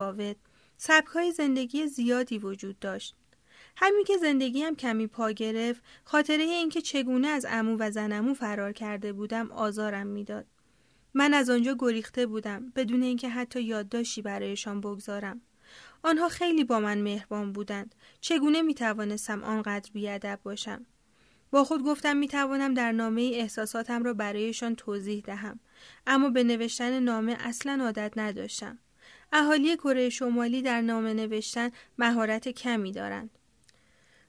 متفاوت. سبکهای زندگی زیادی وجود داشت. همین که زندگی هم کمی پا گرفت خاطره اینکه چگونه از امو و زنمو فرار کرده بودم آزارم می‌داد. من از آنجا گریخته بودم بدون اینکه حتی یادداشتی برایشان بگذارم. آنها خیلی با من مهربان بودند. چگونه می توانستم آنقدر بیادب باشم؟ با خود گفتم می توانم در نامه احساساتم را برایشان توضیح دهم اما به نوشتن نامه اصلا عادت نداشتم. اهالی کره شمالی در نامه نوشتن مهارت کمی دارند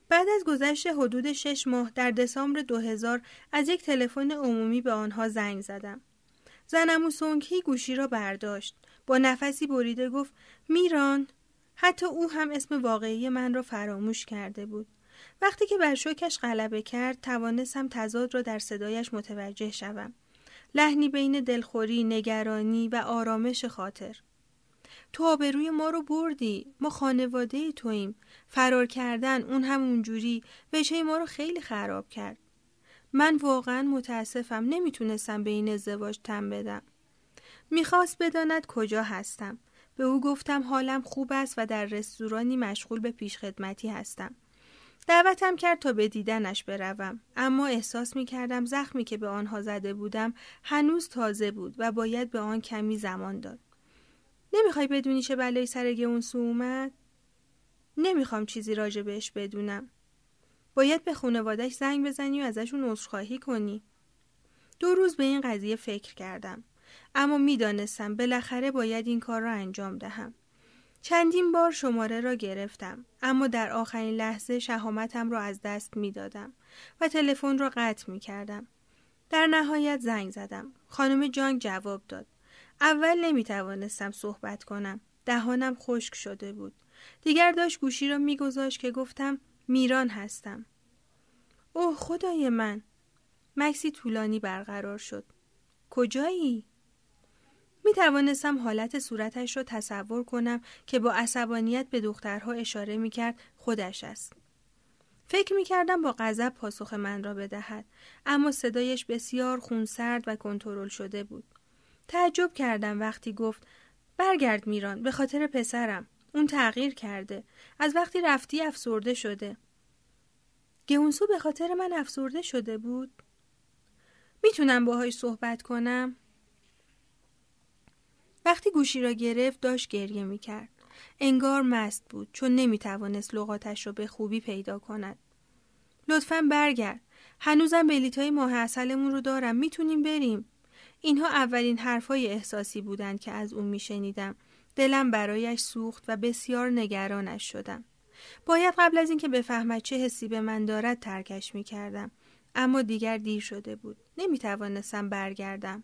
بعد از گذشت حدود شش ماه در دسامبر 2000 از یک تلفن عمومی به آنها زنگ زدم. زنمو سونکی گوشی را برداشت. با نفسی بریده گفت میران حتی او هم اسم واقعی من را فراموش کرده بود. وقتی که بر شوکش غلبه کرد توانستم تضاد را در صدایش متوجه شوم. لحنی بین دلخوری، نگرانی و آرامش خاطر. تو آبروی ما رو بردی. ما خانواده توییم. فرار کردن اون هم اونجوری وجه ما رو خیلی خراب کرد. من واقعا متاسفم. نمی‌تونستم به این ازدواج تم بدم. می‌خواست بداند کجا هستم. به او گفتم حالم خوب است و در رستورانی مشغول به پیشخدمتی هستم. دعوتم کرد تا به دیدنش بروم. اما احساس می کردم زخمی که به آنها زده بودم هنوز تازه بود و باید به آن کمی زمان داد. نمی‌خوای بدونی چه بلایی سر گونسو اومد؟ نمی‌خوام چیزی راجع بهش بدونم. باید به خانوادش زنگ بزنی و ازشون عذرخواهی کنی. دو روز به این قضیه فکر کردم. اما می‌دانستم بالاخره باید این کار را انجام دهم. چندین بار شماره را گرفتم اما در آخرین لحظه شهامتم را از دست می‌دادم و تلفن را قطع می کردم. در نهایت زنگ زدم. خانم جانگ جواب داد. اول نمی توانستم صحبت کنم. دهانم خشک شده بود. دیگر داشت گوشی را میگذاشت که گفتم میران هستم. اوه خدای من. مکسی طولانی برقرار شد. کجایی؟ می توانستم حالت صورتش را تصور کنم که با عصبانیت به دخترها اشاره می کرد خودش است. فکر می کردم با غضب پاسخ من را بدهد اما صدایش بسیار خونسرد و کنترل شده بود. تعجب کردم وقتی گفت برگرد میران به خاطر پسرم. اون تغییر کرده. از وقتی رفتی افسرده شده. گونسو به خاطر من افسرده شده بود؟ می‌تونم باهاش صحبت کنم؟ وقتی گوشی را گرفت داشت گریه می‌کرد. انگار مست بود چون نمی‌توانست لغاتش را به خوبی پیدا کند. لطفا برگرد. هنوزم بلیتای ماه اصلمون رو دارم. می‌تونیم بریم. اینها اولین حرفای احساسی بودند که از او میشنیدم. دلم برایش سوخت و بسیار نگرانش شدم. باید قبل از اینکه بفهمد چه حسی به من دارد ترکش می کردم. اما دیگر دیر شده بود. نمی توانستم برگردم.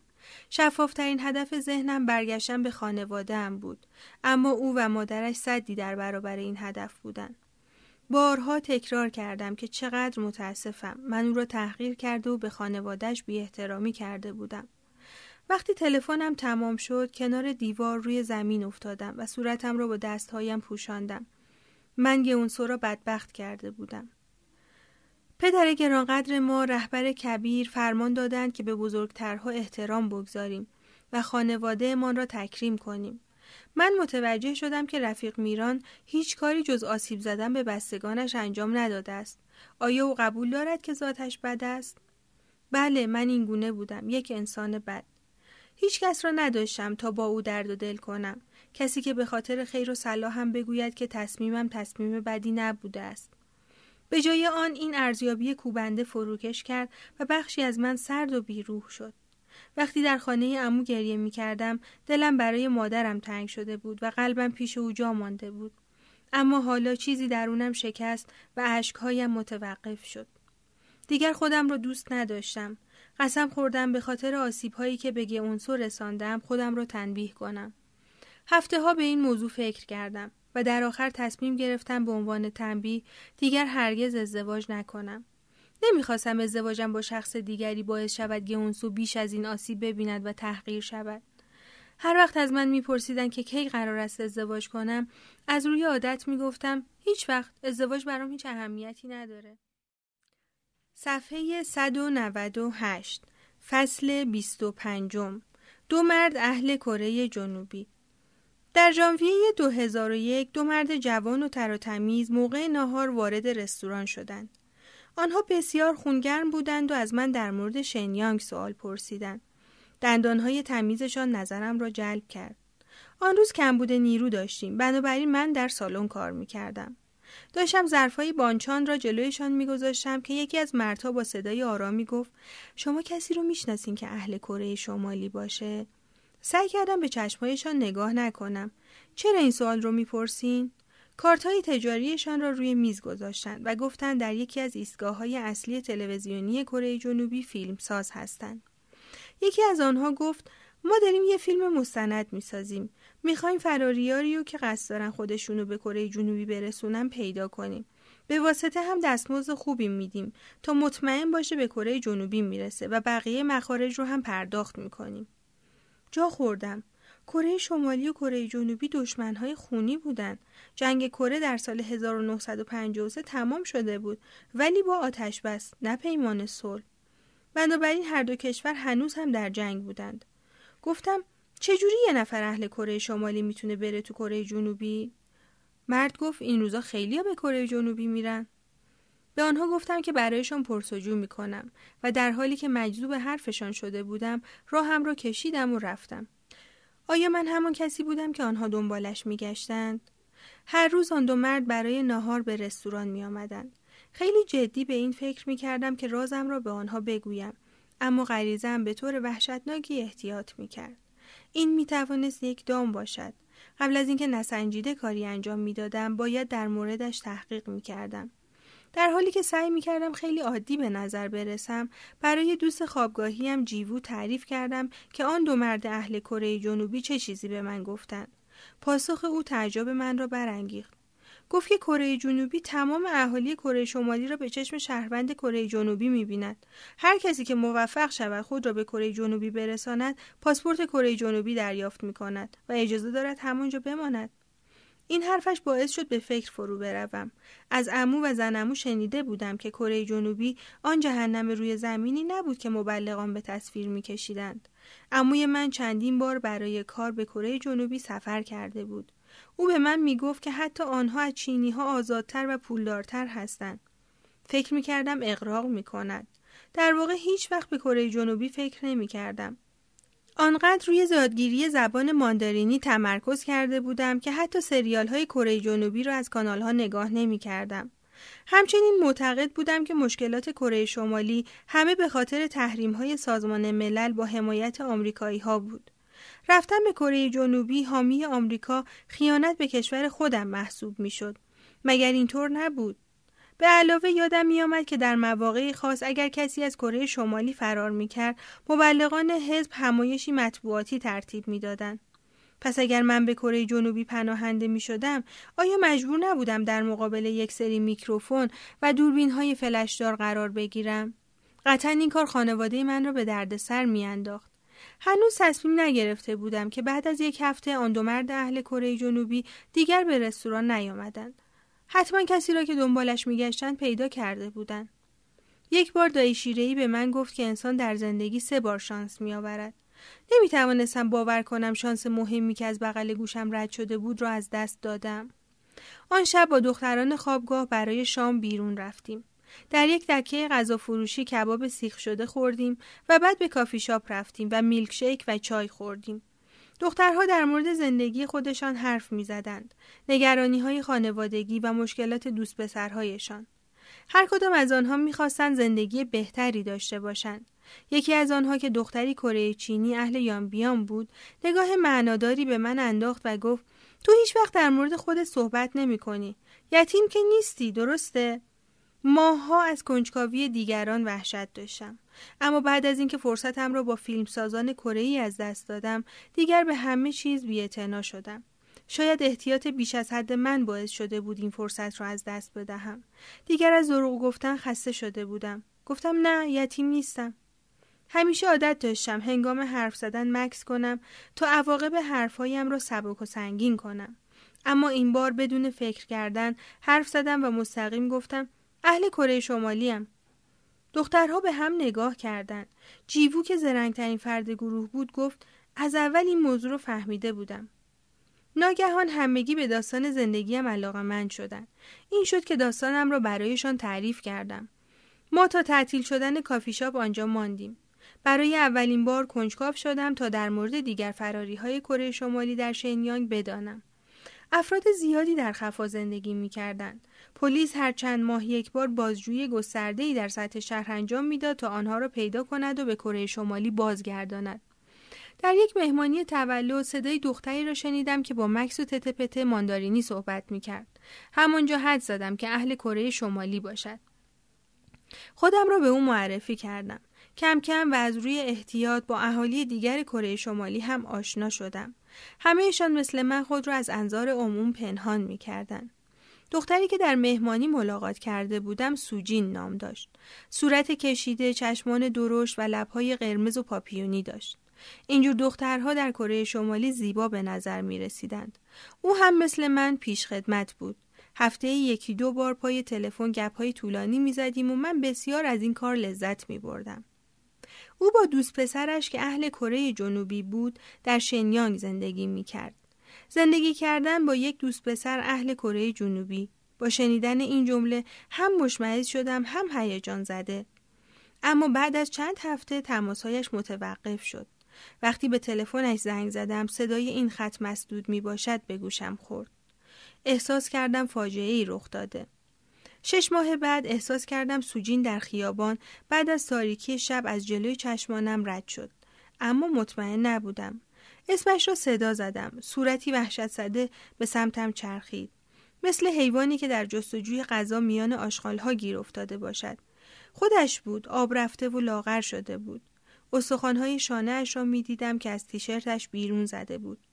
شفافترین هدف ذهنم برگشتن به خانواده بود. اما او و مادرش صدی در برابر این هدف بودند. بارها تکرار کردم که چقدر متاسفم. من او را تحقیر کرده و به خانوادهش بی احترامی کرده بودم. وقتی تلفنم تمام شد کنار دیوار روی زمین افتادم و صورتم را با دستهایم پوشاندم. من گونسو را بدبخت کرده بودم. پدر گرانقدر ما رهبر کبیر فرمان دادند که به بزرگترها احترام بگذاریم و خانوادهمان را تکریم کنیم. من متوجه شدم که رفیق میران هیچ کاری جز آسیب زدن به بستگانش انجام نداده است. آیا او قبول دارد که ذاتش بد است؟ بله من این گونه بودم یک انسان بد. هیچ کس را نداشتم تا با او درد و دل کنم. کسی که به خاطر خیر و صلاح هم بگوید که تصمیمم تصمیم بدی نبوده است. به جای آن این ارزیابی کوبنده فروکش کرد و بخشی از من سرد و بیروح شد. وقتی در خانه امو گریه می کردم دلم برای مادرم تنگ شده بود و قلبم پیش او جا مانده بود. اما حالا چیزی درونم شکست و اشکهایم متوقف شد. دیگر خودم را دوست نداشتم. قسم خوردم به خاطر آسیب هایی که به گئونسو رساندم خودم را تنبیه کنم. هفته ها به این موضوع فکر کردم و در آخر تصمیم گرفتم به عنوان تنبیه دیگر هرگز ازدواج نکنم. نمی‌خواستم ازدواجم با شخص دیگری باعث شود گئونسو بیش از این آسیب ببیند و تحقیر شود. هر وقت از من میپرسیدن که کی قرار است ازدواج کنم از روی عادت می‌گفتم هیچ وقت ازدواج برام هیچ اهمیتی نداره. صفحه 198 فصل 25 دو مرد اهل کره جنوبی در ژانویه 2001 دو مرد جوان و تر و تمیز موقع ناهار وارد رستوران شدند. آنها بسیار خونگرم بودند و از من در مورد شنیانگ سوال پرسیدند. دندانهای تمیزشان نظرم را جلب کرد. آن روز کمبود نیرو داشتیم بنابراین من در سالن کار می‌کردم. داشتم ظرفهای بانچان را جلویشان میگذاشتم که یکی از مردها با صدای آرامی گفت شما کسی رو می‌شناسین که اهل کره شمالی باشه سعی کردم به چشمهایشان نگاه نکنم چرا این سوال رو می‌پرسین کارت های تجاریشان را روی میز گذاشتند و گفتند در یکی از ایستگاه های اصلی تلویزیونی کره جنوبی فیلم ساز هستند. یکی از آنها گفت ما داریم یه فیلم مستند می‌سازیم. می‌خوایم فراریاری رو که قصد دارن خودشونو به کره جنوبی برسونن پیدا کنیم. به واسطه هم دستمزد خوبی میدیم تا مطمئن باشه به کره جنوبی می‌رسه و بقیه مخارج رو هم پرداخت می‌کنیم. جا خوردم. کره شمالی و کره جنوبی دشمنهای خونی بودند. جنگ کره در سال 1953 تمام شده بود ولی با آتش بس نه پیمان صلح. بنابراین هر دو کشور هنوز هم در جنگ بودند. گفتم چجوری یه نفر اهل کره شمالی می‌تونه بره تو کره جنوبی؟ مرد گفت این روزا خیلی به کره جنوبی میرن. به آنها گفتم که برایشان پرسجو می‌کنم و در حالی که مجذوب حرفشان شده بودم راهم را کشیدم و رفتم. آیا من همان کسی بودم که آنها دنبالش میگشتند؟ هر روز آن دو مرد برای ناهار به رستوران می آمدند. خیلی جدی به این فکر می کردم که رازم را به آنها بگویم اما غریزم به طور وحشتناکی احتیاط می کرد. این می توانست یک دام باشد. قبل از اینکه نسنجیده کاری انجام می دادم باید در موردش تحقیق می کردم. در حالی که سعی می کردم خیلی عادی به نظر برسم برای دوست خوابگاهیم جیوو تعریف کردم که آن دو مرد اهل کره جنوبی چه چیزی به من گفتند پاسخ او تعجب من را برانگیخت گفت که کره جنوبی تمام اهالی کره شمالی را به چشم شهروند کره جنوبی می‌بیند. هر کسی که موفق شود خود را به کره جنوبی برساند پاسپورت کره جنوبی دریافت می کند و اجازه دارد همانجا بماند. این حرفش باعث شد به فکر فرو بروم. از امو و زنمو شنیده بودم که کره جنوبی آن جهنم روی زمینی نبود که مبلغان به تصویر میکشیدند. عموی من چندین بار برای کار به کره جنوبی سفر کرده بود او به من می‌گفت که حتی آنها از چینی ها آزادتر و پولدارتر هستند فکر می کردم اقراق می کند. در واقع هیچ وقت به کره جنوبی فکر نمی کردم. آنقدر روی زادگیری زبان ماندارینی تمرکز کرده بودم که حتی سریال های کره جنوبی را از کانال ها نگاه نمی کردم. همچنین معتقد بودم که مشکلات کره شمالی همه به خاطر تحریم های سازمان ملل با حمایت آمریکایی ها بود. رفتن به کره جنوبی حامی آمریکا خیانت به کشور خودم محسوب می‌شد. مگر اینطور نبود؟ به علاوه یادم میآمد که در مواقع خاص اگر کسی از کره شمالی فرار می‌کرد مبلغان حزب همایشی مطبوعاتی ترتیب می‌دادند پس اگر من به کره جنوبی پناهنده می شدم آیا مجبور نبودم در مقابل یک سری میکروفون و دوربین های فلشدار قرار بگیرم؟ قطعا این کار خانواده من را به دردسر میانداخت. هنوز تصمیم نگرفته بودم که بعد از یک هفته آن دو مرد اهل کره جنوبی دیگر به رستوران نیامدند. حتما کسی را که دنبالش میگشتند پیدا کرده بودند. یک بار دایی شیرهی به من گفت که انسان در زندگی سه بار شانس میآورد. نمی توانستم باور کنم شانس مهمی که از بغل گوشم رد شده بود را از دست دادم. آن شب با دختران خوابگاه برای شام بیرون رفتیم. در یک دکه غذا فروشی کباب سیخ شده خوردیم و بعد به کافی شاپ رفتیم و میلکشیک و چای خوردیم. دخترها در مورد زندگی خودشان حرف می زدند. نگرانی های خانوادگی و مشکلات دوست پسرهایشان. هر کدام از آنها می‌خواستند زندگی بهتری داشته باشند. یکی از آنها که دختری کره چینی اهل یانبیان بود نگاه معناداری به من انداخت و گفت تو هیچ وقت در مورد خودت صحبت نمی کنی. یتیم که نیستی درسته؟ ماها از کنجکاوی دیگران وحشت داشتم. اما بعد از اینکه فرصتم را با فیلمسازان کره ای از دست دادم دیگر به همه چیز بی‌اعتنا شدم. شاید احتیاط بیش از حد من باعث شده بود این فرصت را از دست بدهم. دیگر از دروغ گفتن خسته شده بودم. گفتم نه یتیم نیستم. همیشه عادت داشتم هنگام حرف زدن مکس کنم تا عواقب حرفهایم را سبک و سنگین کنم اما این بار بدون فکر کردن حرف زدم و مستقیم گفتم اهل کره شمالی هم. دخترها به هم نگاه کردند. جیوو که زرنگترین فرد گروه بود گفت از اول این موضوع رو فهمیده بودم. ناگهان همگی به داستان زندگیم علاقه من شدن. این شد که داستانم را برایشان تعریف کردم. ما تا تعطیل شدن کافی شاپ آنجا ماندیم. برای اولین بار کنجکاو شدم تا در مورد دیگر فراری های کره شمالی در شنیانگ بدانم. افراد زیادی در خفا زندگی می کردن. پلیس هر چند ماه یک بار بازجویی گسترده‌ای در سطح شهر انجام می‌داد تا آنها را پیدا کند و به کره شمالی بازگرداند. در یک مهمانی تولد صدای دختری را شنیدم که با مکس و تته ماندارینی صحبت می کرد. همانجا حد زدم که اهل کره شمالی باشد. خودم را به او معرفی کردم. کم کم و از روی احتیاط با اهالی دیگر کره شمالی هم آشنا شدم. همهشان مثل من خود را از انظار عموم پنهان می کردن. دختری که در مهمانی ملاقات کرده بودم سوجین نام داشت. صورت کشیده، چشمان درشت و لبهای قرمز و پاپیونی داشت. اینجور دخترها در کره شمالی زیبا به نظر می رسیدند. او هم مثل من پیش خدمت بود. هفته یکی دو بار پای تلفن گپ طولانی می زدیم و من بسیار از این کار لذت می بردم. او با دوست پسرش که اهل کره جنوبی بود در شنیانگ زندگی می کرد. زندگی کردن با یک دوست پسر اهل کره جنوبی. با شنیدن این جمله هم مشمعز شدم هم هیجان زده. اما بعد از چند هفته تماسهایش متوقف شد. وقتی به تلفنش زنگ زدم صدای این خط مسدود می باشد به گوشم خورد. احساس کردم فاجعه ای رخ داده. شش ماه بعد احساس کردم سوجین در خیابان بعد از تاریکی شب از جلوی چشمانم رد شد. اما مطمئن نبودم. اسمش را صدا زدم. صورتی وحشت زده به سمتم چرخید. مثل حیوانی که در جستجوی غذا میان آشغالها گیر افتاده باشد. خودش بود آب رفته و لاغر شده بود. استخوانهای شانه اش را می دیدم که از تیشرتش بیرون زده بود.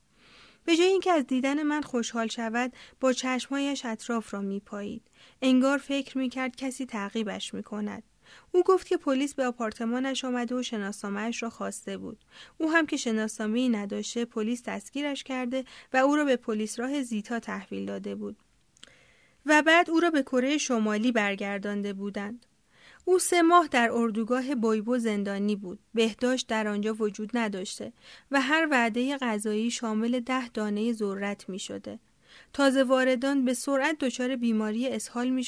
به جای اینکه از دیدن من خوشحال شود با چشمهایش اطراف را می پایید. انگار فکر می کرد کسی تعقیبش می کند. او گفت که پلیس به آپارتمانش آمده و شناسنامهاش را خواسته بود او هم که شناسنامه ای نداشته پلیس دستگیرش کرده و او را به پلیس راه زیتا تحویل داده بود و بعد او را به کره شمالی برگردانده بودند او سه ماه در اردوگاه بایبو زندانی بود. بهداشت در آنجا وجود نداشته و هر وعده غذایی شامل ده دانه ذرت می شده. تازه واردان به سرعت دچار بیماری اسهال می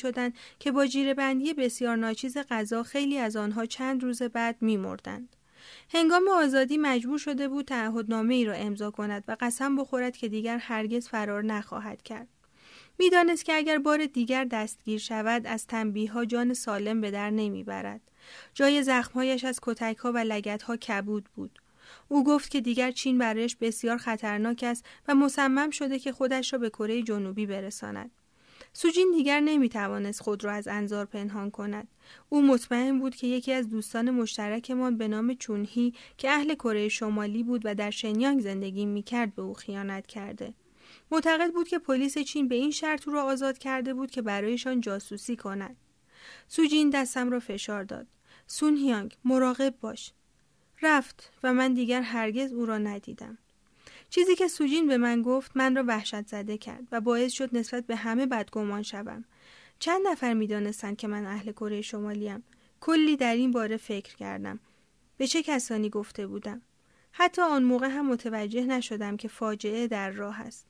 که با بندی بسیار ناچیز غذا خیلی از آنها چند روز بعد می مردند. هنگام آزادی مجبور شده بود تعهدنامه ای را امضا کند و قسم بخورد که دیگر هرگز فرار نخواهد کرد. می‌دانست که اگر بار دیگر دستگیر شود از تنبیه ها جان سالم به در نمی‌برد. جای زخمهایش از کتک ها و لگت ها کبود بود. او گفت که دیگر چین برایش بسیار خطرناک است و مصمم شده که خودش را به کره جنوبی برساند. سوجین دیگر نمی توانست خود را از انظار پنهان کند. او مطمئن بود که یکی از دوستان مشترکمان به نام چونهی که اهل کره شمالی بود و در شنیانگ زندگی می کرد به او خیانت کرده. معتقد بود که پلیس چین به این شرط او را آزاد کرده بود که برایشان جاسوسی کند. سوجین دستم را فشار داد. سون هیانگ مراقب باش. رفت و من دیگر هرگز او را ندیدم. چیزی که سوجین به من گفت من را وحشت زده کرد و باعث شد نسبت به همه بدگمان شوم. چند نفر می‌دانستند که من اهل کره شمالیم. کلی در این باره فکر کردم. به چه کسانی گفته بودم؟ حتی آن موقع هم متوجه نشدم که فاجعه در راه است.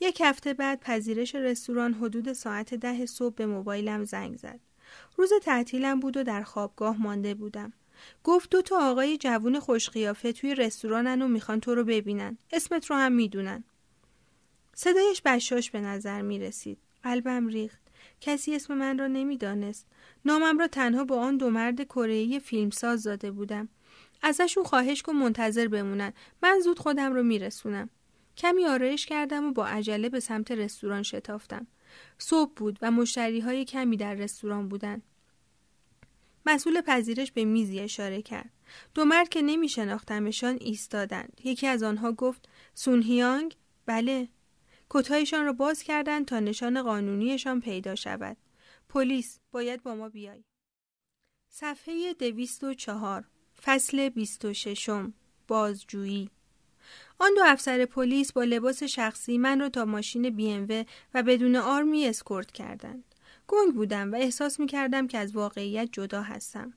یک هفته بعد پذیرش رستوران حدود ساعت ده صبح به موبایلم زنگ زد. روز تعطیلم بود و در خوابگاه مانده بودم. گفت دو تا آقای جوون خوشقیافه توی رستورانن و می‌خوان تو رو ببینن. اسمت رو هم می‌دونن. صدایش بشاش به نظر می رسید. قلبم ریخت. کسی اسم من را نمی‌دانست. نامم را تنها با آن دو مرد کره فیلمساز داده بودم. ازشون خواهش کن منتظر بمونن. من زود خودم رو میرسونم. کمی آرایش کردم و با عجله به سمت رستوران شتافتم. صبح بود و مشتری های کمی در رستوران بودند. مسئول پذیرش به میزی اشاره کرد. دو مرد که نمی شناختمشان ایستادند. یکی از آنها گفت سونهیانگ؟ بله. کتایشان را باز کردند تا نشان قانونیشان پیدا شود. پلیس باید با ما بیای. صفحه دویست و چهار فصل بیست و ششم بازجویی آن دو افسر پلیس با لباس شخصی من را تا ماشین بی و بدون آرمی اسکورت کردند. گنگ بودم و احساس می کردم که از واقعیت جدا هستم.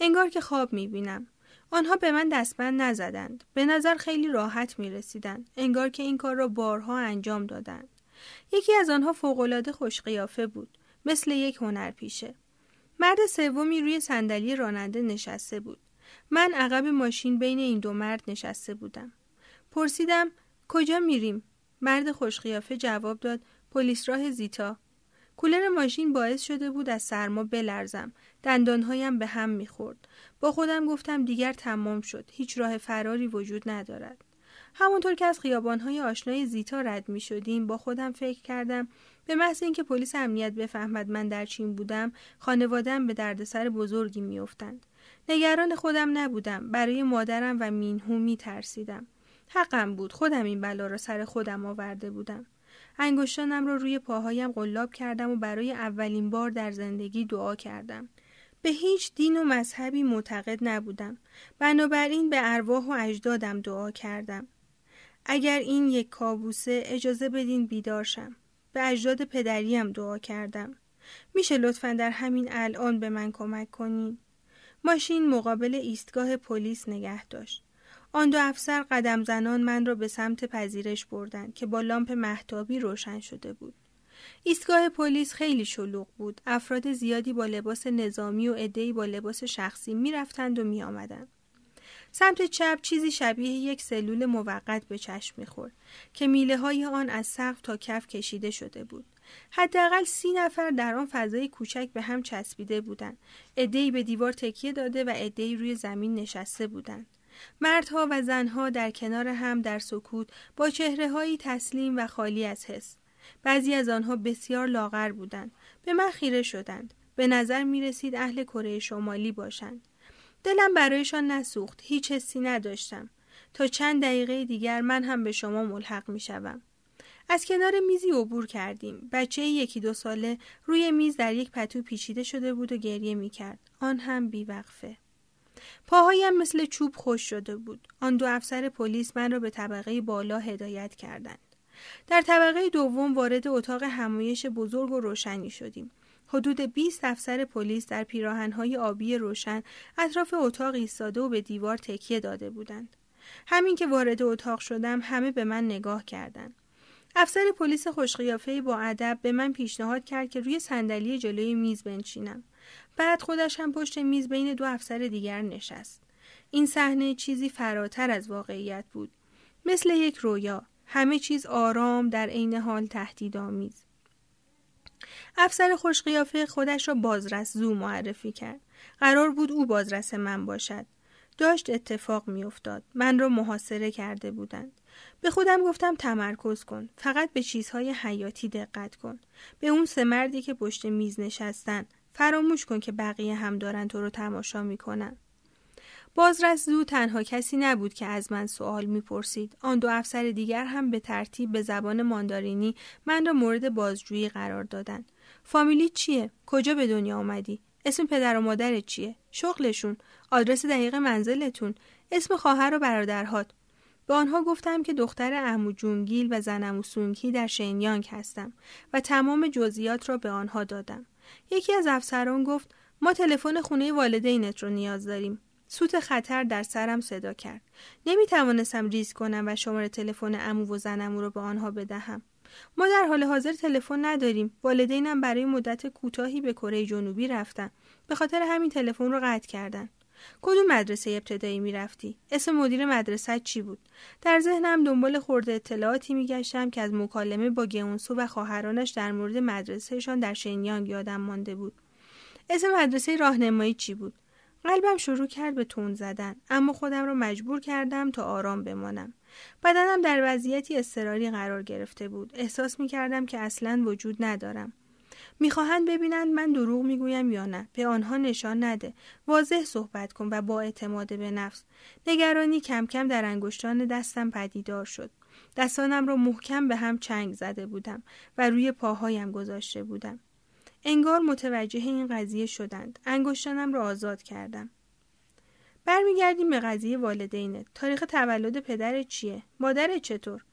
انگار که خواب می بینم. آنها به من دستبند نزدند. به نظر خیلی راحت می رسیدند. انگار که این کار را بارها انجام دادند. یکی از آنها فوقالعاده خوشقیافه بود. مثل یک هنرپیشه. مرد سومی روی صندلی راننده نشسته بود. من عقب ماشین بین این دو مرد نشسته بودم. پرسیدم کجا میریم؟ مرد خوشقیافه جواب داد پلیس راه زیتا. کولر ماشین باعث شده بود از سرما بلرزم. دندانهایم به هم می‌خورد. با خودم گفتم دیگر تمام شد. هیچ راه فراری وجود ندارد. همونطور که از خیابانهای آشنای زیتا رد می شدیم با خودم فکر کردم به محض اینکه پلیس امنیت بفهمد من در چین بودم خانوادم به دردسر بزرگی میافتند نگران خودم نبودم برای مادرم و مینهو می ترسیدم حقم بود. خودم این بلا را سر خودم آورده بودم. انگشتانم را رو روی پاهایم قلاب کردم و برای اولین بار در زندگی دعا کردم. به هیچ دین و مذهبی معتقد نبودم. بنابراین به ارواح و اجدادم دعا کردم. اگر این یک کابوسه اجازه بدین بیدارشم به اجداد پدریم دعا کردم. میشه لطفا در همین الان به من کمک کنین ماشین مقابل ایستگاه پلیس نگه داشت. آن دو افسر قدم زنان من را به سمت پذیرش بردند که با لامپ محتابی روشن شده بود. ایستگاه پلیس خیلی شلوغ بود. افراد زیادی با لباس نظامی و عدهای با لباس شخصی می‌رفتند و میآمدند. سمت چپ چیزی شبیه یک سلول موقت به چشم می‌خورد که میله های آن از سقف تا کف کشیده شده بود. حداقل سی نفر در آن فضای کوچک به هم چسبیده بودند. عدهای به دیوار تکیه داده و عدهای روی زمین نشسته بودند. مردها و زنها در کنار هم در سکوت با چهره هایی تسلیم و خالی از حس. بعضی از آنها بسیار لاغر بودند. به من خیره شدند. به نظر می رسید اهل کره شمالی باشند. دلم برایشان نسوخت. هیچ حسی نداشتم. تا چند دقیقه دیگر من هم به شما ملحق می شوم. از کنار میزی عبور کردیم. بچه یکی دو ساله روی میز در یک پتو پیچیده شده بود و گریه می کرد. آن هم بیوقفه. پاهایم مثل چوب خوش شده بود. آن دو افسر پلیس من را به طبقه بالا هدایت کردند. در طبقه دوم وارد اتاق همایش بزرگ و روشنی شدیم. حدود 20 افسر پلیس در پیراهنهای آبی روشن اطراف اتاق ایستاده و به دیوار تکیه داده بودند. همین که وارد اتاق شدم همه به من نگاه کردند. افسر پلیس خوشقیافه با ادب به من پیشنهاد کرد که روی صندلی جلوی میز بنشینم. بعد خودش هم پشت میز بین دو افسر دیگر نشست. این صحنه چیزی فراتر از واقعیت بود. مثل یک رویا. همه چیز آرام در عین حال تهدیدآمیز. افسر خوشقیافه خودش را بازرس زو معرفی کرد. قرار بود او بازرس من باشد. داشت اتفاق میافتاد. من را محاصره کرده بودند. به خودم گفتم تمرکز کن. فقط به چیزهای حیاتی دقت کن. به اون سه مردی که پشت میز نشستن. فراموش کن که بقیه هم دارن تو رو تماشا می‌کنن. بازرس زو تنها کسی نبود که از من سوال می‌پرسید. آن دو افسر دیگر هم به ترتیب به زبان ماندارینی من را مورد بازجویی قرار دادند. فامیلی چیه؟ کجا به دنیا آمدی؟ اسم پدر و مادرت چیه؟ شغلشون؟ آدرس دقیق منزلتون؟ اسم خواهر و برادرهات؟ به آنها گفتم که دختر امو جونگیل و زن امو سونکی در شینیانگ هستم و تمام جزئیات را به آنها دادم. یکی از افسران گفت ما تلفن خونه والدینت رو نیاز داریم. سوت خطر در سرم صدا کرد. نمی توانستم ریز کنم و شماره تلفن امو و زنمو رو به آنها بدهم. ما در حال حاضر تلفن نداریم. والدینم برای مدت کوتاهی به کره جنوبی رفتن. به خاطر همین تلفن رو قطع کردن. کدوم مدرسه ابتدایی می‌رفتی؟ اسم مدیر مدرسه چی بود؟ در ذهنم دنبال خورده اطلاعاتی میگشتم که از مکالمه با گئونسو و خواهرانش در مورد مدرسهشان در شنیانگ یادم مانده بود. اسم مدرسه راهنمایی چی بود؟ قلبم شروع کرد به تون زدن اما خودم را مجبور کردم تا آرام بمانم. بدنم در وضعیتی اضطراری قرار گرفته بود. احساس می کردم که اصلا وجود ندارم. می‌خواهند ببینند من دروغ می‌گویم یا نه. به آنها نشان نده. واضح صحبت کن و با اعتماد به نفس. نگرانی کم کم در انگشتان دستم پدیدار شد. دستانم را محکم به هم چنگ زده بودم و روی پاهایم گذاشته بودم. انگار متوجه این قضیه شدند. انگشتانم را آزاد کردم. برمیگردیم به قضیه والدینت. تاریخ تولد پدر چیه؟ مادر چطور؟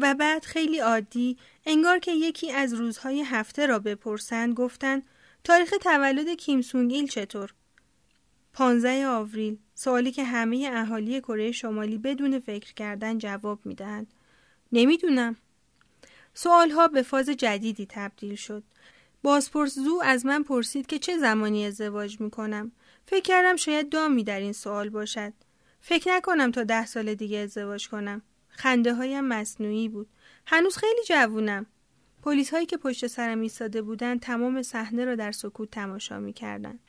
و بعد خیلی عادی انگار که یکی از روزهای هفته را بپرسند گفتند تاریخ تولد کیم سونگ ایل چطور؟ 15 آوریل سوالی که همه اهالی کره شمالی بدون فکر کردن جواب می‌دهند. نمی‌دونم. سوالها به فاز جدیدی تبدیل شد. بازپرس زو از من پرسید که چه زمانی ازدواج می‌کنم. فکر کردم شاید دامی در این سوال باشد. فکر نکنم تا ده سال دیگه ازدواج کنم. خنده هایم مصنوعی بود هنوز خیلی جوونم پلیس هایی که پشت سرم ایستاده بودند تمام صحنه را در سکوت تماشا می‌کردند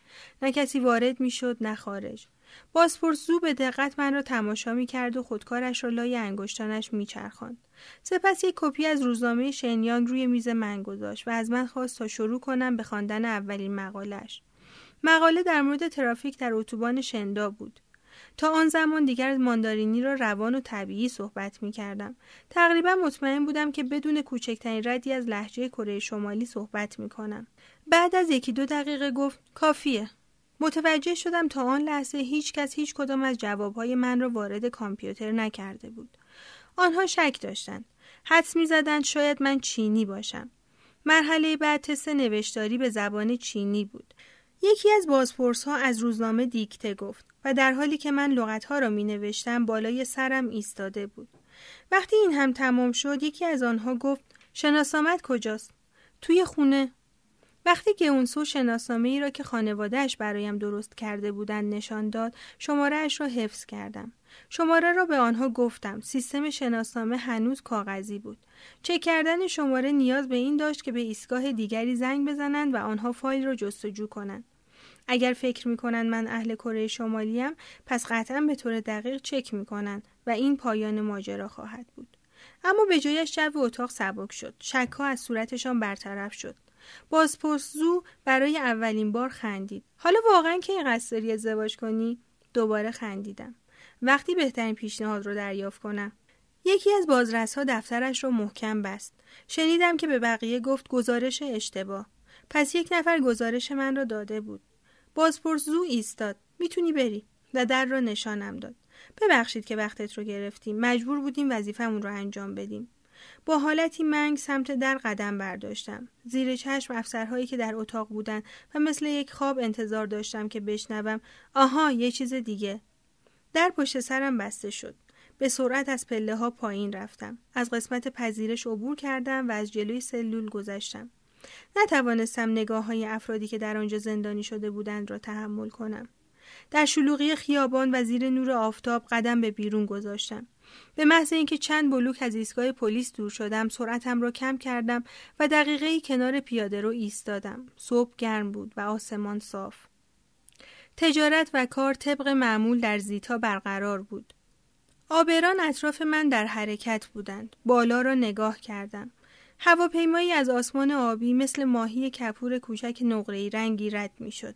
نه کسی وارد می‌شد نه خارج بازپرس زو به دقت من را تماشا می کرد و خودکارش را لای انگشتانش می چرخاند. سپس یک کپی از روزنامه شنیانگ روی میز من گذاشت و از من خواست تا شروع کنم به خواندن اولین مقالش. مقاله در مورد ترافیک در اتوبان شندا بود. تا آن زمان دیگر ماندارینی را روان و طبیعی صحبت می کردم. تقریبا مطمئن بودم که بدون کوچکترین ردی از لحجه کره شمالی صحبت می کنم. بعد از یکی دو دقیقه گفت کافیه. متوجه شدم تا آن لحظه هیچ کس هیچ کدام از جوابهای من را وارد کامپیوتر نکرده بود. آنها شک داشتند. حدس می زدند شاید من چینی باشم. مرحله بعد تست نوشتاری به زبان چینی بود. یکی از بازپرس ها از روزنامه دیکته گفت و در حالی که من لغت ها را می نوشتم بالای سرم ایستاده بود. وقتی این هم تمام شد یکی از آنها گفت شناسامت کجاست؟ توی خونه. وقتی گئونسو شناسنامه ای را که خانوادهش برایم درست کرده بودند نشان داد شماره اش را حفظ کردم. شماره را به آنها گفتم. سیستم شناسنامه هنوز کاغذی بود. چک کردن شماره نیاز به این داشت که به ایستگاه دیگری زنگ بزنند و آنها فایل را جستجو کنند. اگر فکر می کنند من اهل کره شمالیم پس قطعا به طور دقیق چک می کنند و این پایان ماجرا خواهد بود. اما به جایش جو اتاق سبک شد. شکها از صورتشان برطرف شد. بازپرس زو برای اولین بار خندید. حالا واقعا که این قصد داری ازدواج کنی؟ دوباره خندیدم. وقتی بهترین پیشنهاد رو دریافت کنم. یکی از بازرسها دفترش رو محکم بست. شنیدم که به بقیه گفت گزارش اشتباه. پس یک نفر گزارش من را داده بود. بازپرس زو ایستاد. می‌تونی بری. و در را نشانم داد. ببخشید که وقتت رو گرفتیم. مجبور بودیم وظیفمون رو انجام بدیم. با حالتی منگ سمت در قدم برداشتم. زیر چشم افسرهایی که در اتاق بودند و مثل یک خواب انتظار داشتم که بشنوم آها یه چیز دیگه. در پشت سرم بسته شد. به سرعت از پله ها پایین رفتم. از قسمت پذیرش عبور کردم و از جلوی سلول گذشتم. نتوانستم نگاه های افرادی که در آنجا زندانی شده بودند را تحمل کنم. در شلوغی خیابان و زیر نور آفتاب قدم به بیرون گذاشتم. به محض اینکه چند بلوک از ایستگاه پلیس دور شدم سرعتم را کم کردم و دقیقه ای کنار پیاده رو ایستادم. صبح گرم بود و آسمان صاف. تجارت و کار طبق معمول در زیتا برقرار بود. آبران اطراف من در حرکت بودند. بالا را نگاه کردم. هواپیمایی از آسمان آبی مثل ماهی کپور کوچک نقره‌ای رنگی رد می‌شد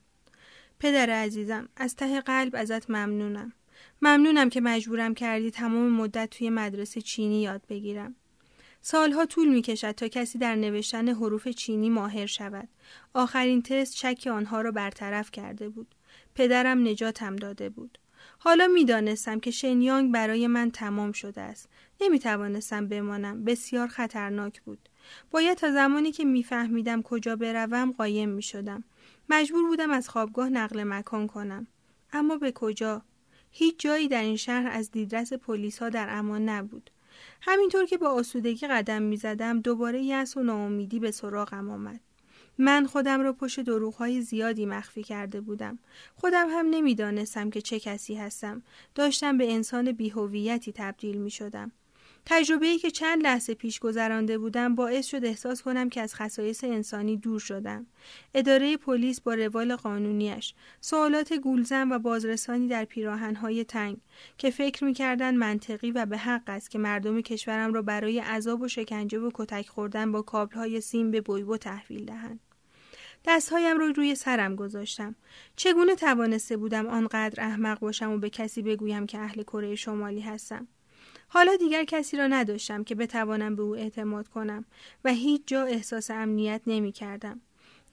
پدر عزیزم از ته قلب ازت ممنونم ممنونم که مجبورم کردی تمام مدت توی مدرسه چینی یاد بگیرم. سالها طول می کشد تا کسی در نوشتن حروف چینی ماهر شود. آخرین تست شک آنها را برطرف کرده بود. پدرم نجاتم داده بود. حالا می دانستم که شنیانگ برای من تمام شده است. نمی توانستم بمانم. بسیار خطرناک بود. باید تا زمانی که میفهمیدم کجا بروم قایم می شدم. مجبور بودم از خوابگاه نقل مکان کنم. اما به کجا؟ هیچ جایی در این شهر از دیدرس پلیس ها در امان نبود. همینطور که با آسودگی قدم می زدم دوباره یأس و ناامیدی به سراغم آمد. من خودم را پشت دروغهای زیادی مخفی کرده بودم. خودم هم نمی‌دانستم که چه کسی هستم. داشتم به انسان بیهویتی تبدیل می شدم. تجربه ای که چند لحظه پیش گذرانده بودم باعث شد احساس کنم که از خصایص انسانی دور شدم. اداره پلیس با روال قانونیش، سوالات گولزن و بازرسانی در پیراهنهای تنگ که فکر می‌کردند منطقی و به حق است که مردم کشورم را برای عذاب و شکنجه و کتک خوردن با کابلهای سیم به بویبو تحویل دهند. دستهایم رو روی سرم گذاشتم. چگونه توانسته بودم آنقدر احمق باشم و به کسی بگویم که اهل کره شمالی هستم؟ حالا دیگر کسی را نداشتم که بتوانم به او اعتماد کنم و هیچ جا احساس امنیت نمی کردم.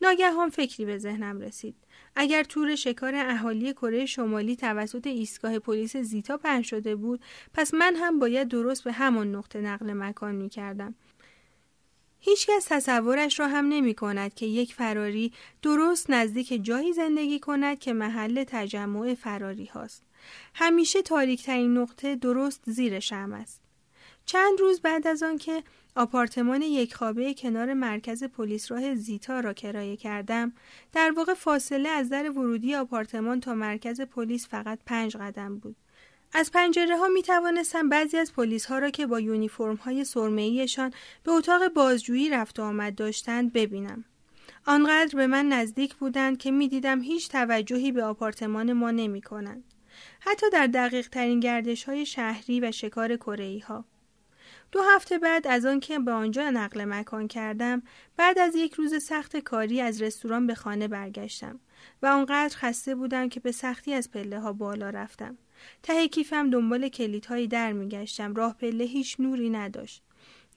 ناگهان فکری به ذهنم رسید. اگر تور شکار اهالی کره شمالی توسط ایستگاه پلیس زیتا پهن شده بود، پس من هم باید درست به همان نقطه نقل مکان می کردم. هیچکس تصورش را هم نمی کند که یک فراری درست نزدیک جایی زندگی کند که محل تجمع فراری هاست. همیشه تاریکترین نقطه درست زیر شم است. چند روز بعد از آنکه آپارتمان یک خوابه کنار مرکز پلیس راه زیتا را کرایه کردم در واقع فاصله از در ورودی آپارتمان تا مرکز پلیس فقط پنج قدم بود از پنجره ها می توانستم بعضی از پلیس ها را که با یونیفرم های سرمه‌ایشان به اتاق بازجویی رفت و آمد داشتند ببینم. آنقدر به من نزدیک بودند که می دیدم هیچ توجهی به آپارتمان ما نمی کنند. حتی در دقیق ترین گردش های شهری و شکار کره ها. دو هفته بعد از آنکه به آنجا نقل مکان کردم بعد از یک روز سخت کاری از رستوران به خانه برگشتم و آنقدر خسته بودم که به سختی از پله ها بالا رفتم. ته کیفم دنبال کلیدهایی در میگشتم راه پله هیچ نوری نداشت.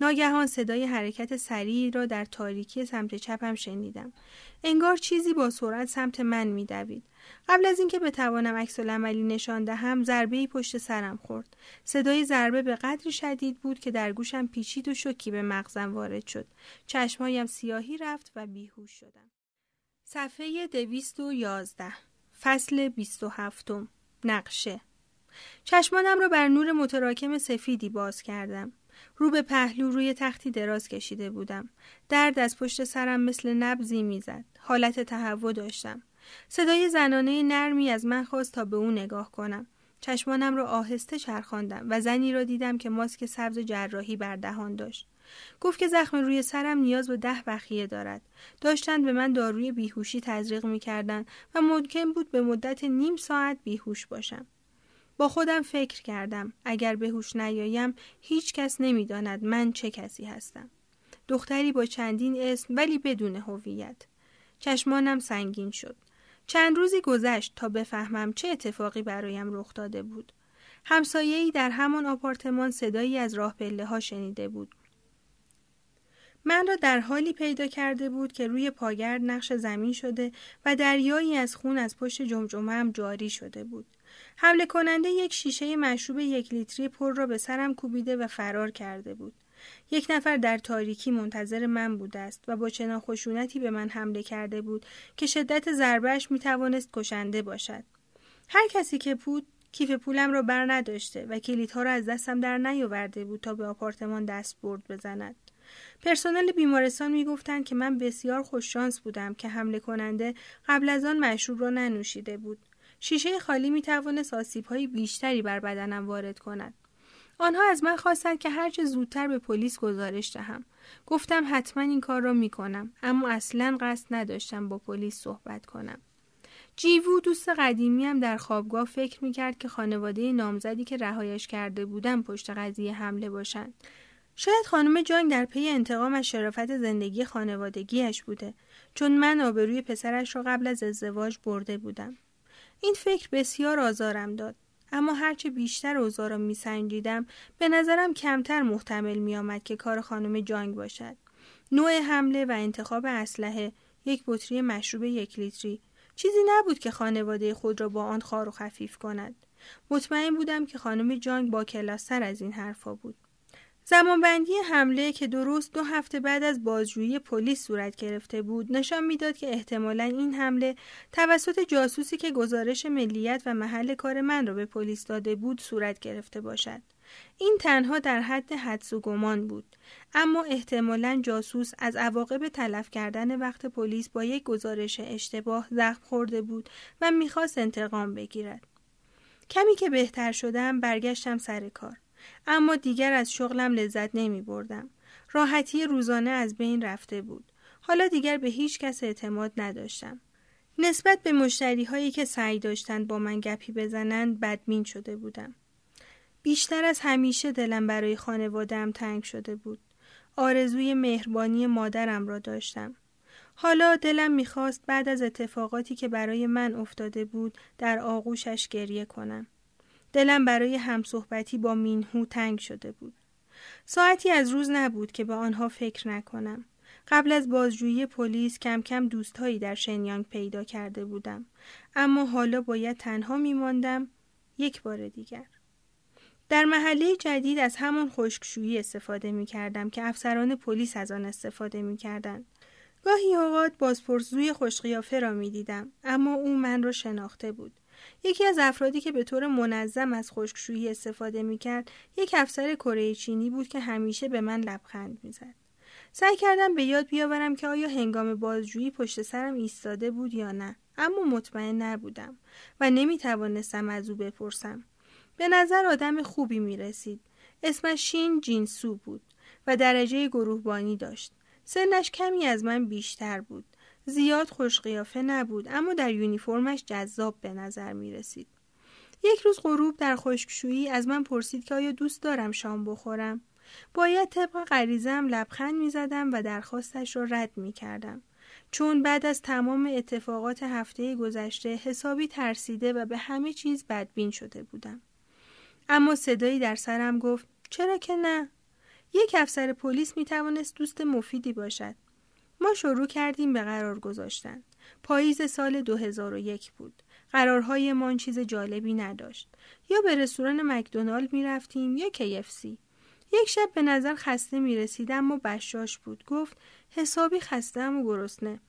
ناگهان صدای حرکت سریعی را در تاریکی سمت چپم شنیدم. انگار چیزی با سرعت سمت من میدوید. قبل از اینکه بتوانم عکس عملی نشان دهم ضربه پشت سرم خورد صدای ضربه به قدری شدید بود که در گوشم پیچید و شوکی به مغزم وارد شد چشمهایم سیاهی رفت و بیهوش شدم صفحه دویست و یازده فصل بیست و هفتم نقشه چشمانم را بر نور متراکم سفیدی باز کردم. رو به پهلو روی تختی دراز کشیده بودم. درد از پشت سرم مثل نبزی می‌زد. حالت تهوع داشتم. صدای زنانه نرمی از من خواست تا به او نگاه کنم. چشمانم را آهسته چرخاندم و زنی را دیدم که ماسک سبز جراحی بر دهان داشت. گفت که زخم روی سرم نیاز به ده بخیه دارد. داشتند به من داروی بیهوشی تزریق می‌کردند و ممکن بود به مدت نیم ساعت بیهوش باشم. با خودم فکر کردم اگر به هوش نیایم هیچ کس نمی‌داند من چه کسی هستم. دختری با چندین اسم ولی بدون هویت. چشمانم سنگین شد. چند روزی گذشت تا بفهمم چه اتفاقی برایم رخ داده بود. همسایه‌ای در همان آپارتمان صدایی از راه پله ها شنیده بود. من را در حالی پیدا کرده بود که روی پاگرد نقش زمین شده و دریایی از خون از پشت جمجمه جاری شده بود. حمله کننده یک شیشه مشروب یک لیتری پر را به سرم کوبیده و فرار کرده بود. یک نفر در تاریکی منتظر من بوده است و با چنان خشونتی به من حمله کرده بود که شدت ضربهش می توانست کشنده باشد. هر کسی که بود کیف پولم را بر نداشته و کلیدها را از دستم در نیاورده بود تا به آپارتمان دست برد بزند. پرسنل بیمارستان می‌گفتند که من بسیار خوششانس بودم که حمله کننده قبل از آن مشروب را ننوشیده بود. شیشه خالی می توانست آسیب های بیشتری بر بدنم وارد کند. آنها از من خواستند که هرچه زودتر به پلیس گزارش دهم. گفتم حتما این کار را می کنم اما اصلا قصد نداشتم با پلیس صحبت کنم. جیوو دوست قدیمیم در خوابگاه فکر می کرد که خانواده نامزدی که رهایش کرده بودم پشت قضیه حمله باشند. شاید خانم جان در پی انتقام از شرافت زندگی خانوادگیش بوده چون من آبروی پسرش را قبل از ازدواج برده بودم. این فکر بسیار آزارم داد. اما هرچه بیشتر اوضاع را میسنجیدم به نظرم کمتر محتمل میآمد که کار خانم جانگ باشد. نوع حمله و انتخاب اسلحه یک بطری مشروب یک لیتری. چیزی نبود که خانواده خود را با آن خار و خفیف کند. مطمئن بودم که خانم جانگ با کلاستر از این حرفا بود. زمانبندی حمله که درست دو هفته بعد از بازجویی پلیس صورت گرفته بود نشان می‌داد که احتمالا این حمله توسط جاسوسی که گزارش ملیت و محل کار من را به پلیس داده بود صورت گرفته باشد. این تنها در حد حدس و گمان بود. اما احتمالا جاسوس از عواقب تلف کردن وقت پلیس با یک گزارش اشتباه زخم خورده بود و می‌خواست انتقام بگیرد. کمی که بهتر شدم برگشتم سر کار. اما دیگر از شغلم لذت نمی بردم. راحتی روزانه از بین رفته بود. حالا دیگر به هیچ کس اعتماد نداشتم. نسبت به مشتری هایی که سعی داشتند با من گپی بزنند بدمین شده بودم. بیشتر از همیشه دلم برای خانوادم تنگ شده بود. آرزوی مهربانی مادرم را داشتم. حالا دلم می‌خواست بعد از اتفاقاتی که برای من افتاده بود در آغوشش گریه کنم. دلم برای همصحبتی با مینهو تنگ شده بود. ساعتی از روز نبود که به آنها فکر نکنم. قبل از بازجویی پلیس کم کم دوستهایی در شنیانگ پیدا کرده بودم. اما حالا باید تنها می ماندم یک بار دیگر. در محله جدید از همان خشکشویی استفاده می کردم که افسران پلیس از آن استفاده می کردن. گاهی اوقات بازپرسوی خوشقیافه را می دیدم اما او من را شناخته بود. یکی از افرادی که به طور منظم از خشکشویی استفاده می کرد یک افسر کره چینی بود که همیشه به من لبخند می زد. سعی کردم به یاد بیاورم که آیا هنگام بازجویی پشت سرم ایستاده بود یا نه اما مطمئن نبودم و نمی توانستم از او بپرسم. به نظر آدم خوبی می رسید. اسمش شین جینسو بود و درجه گروهبانی داشت. سنش کمی از من بیشتر بود. زیاد خوشقیافه نبود اما در یونیفرمش جذاب به نظر می رسید. یک روز غروب در خشکشویی از من پرسید که آیا دوست دارم شام بخورم. باید طبق غریزم لبخند می زدم و درخواستش را رد می کردم. چون بعد از تمام اتفاقات هفته گذشته حسابی ترسیده و به همه چیز بدبین شده بودم. اما صدایی در سرم گفت چرا که نه؟ یک افسر پلیس می توانست دوست مفیدی باشد. ما شروع کردیم به قرار گذاشتن. پاییز سال 2001 بود. قرارهایمان چیز جالبی نداشت. یا به رستوران مکدونالد می رفتیم یا KFC. یک شب به نظر خسته می رسید اما بشاش بود. گفت حسابی خسته و گرسنه.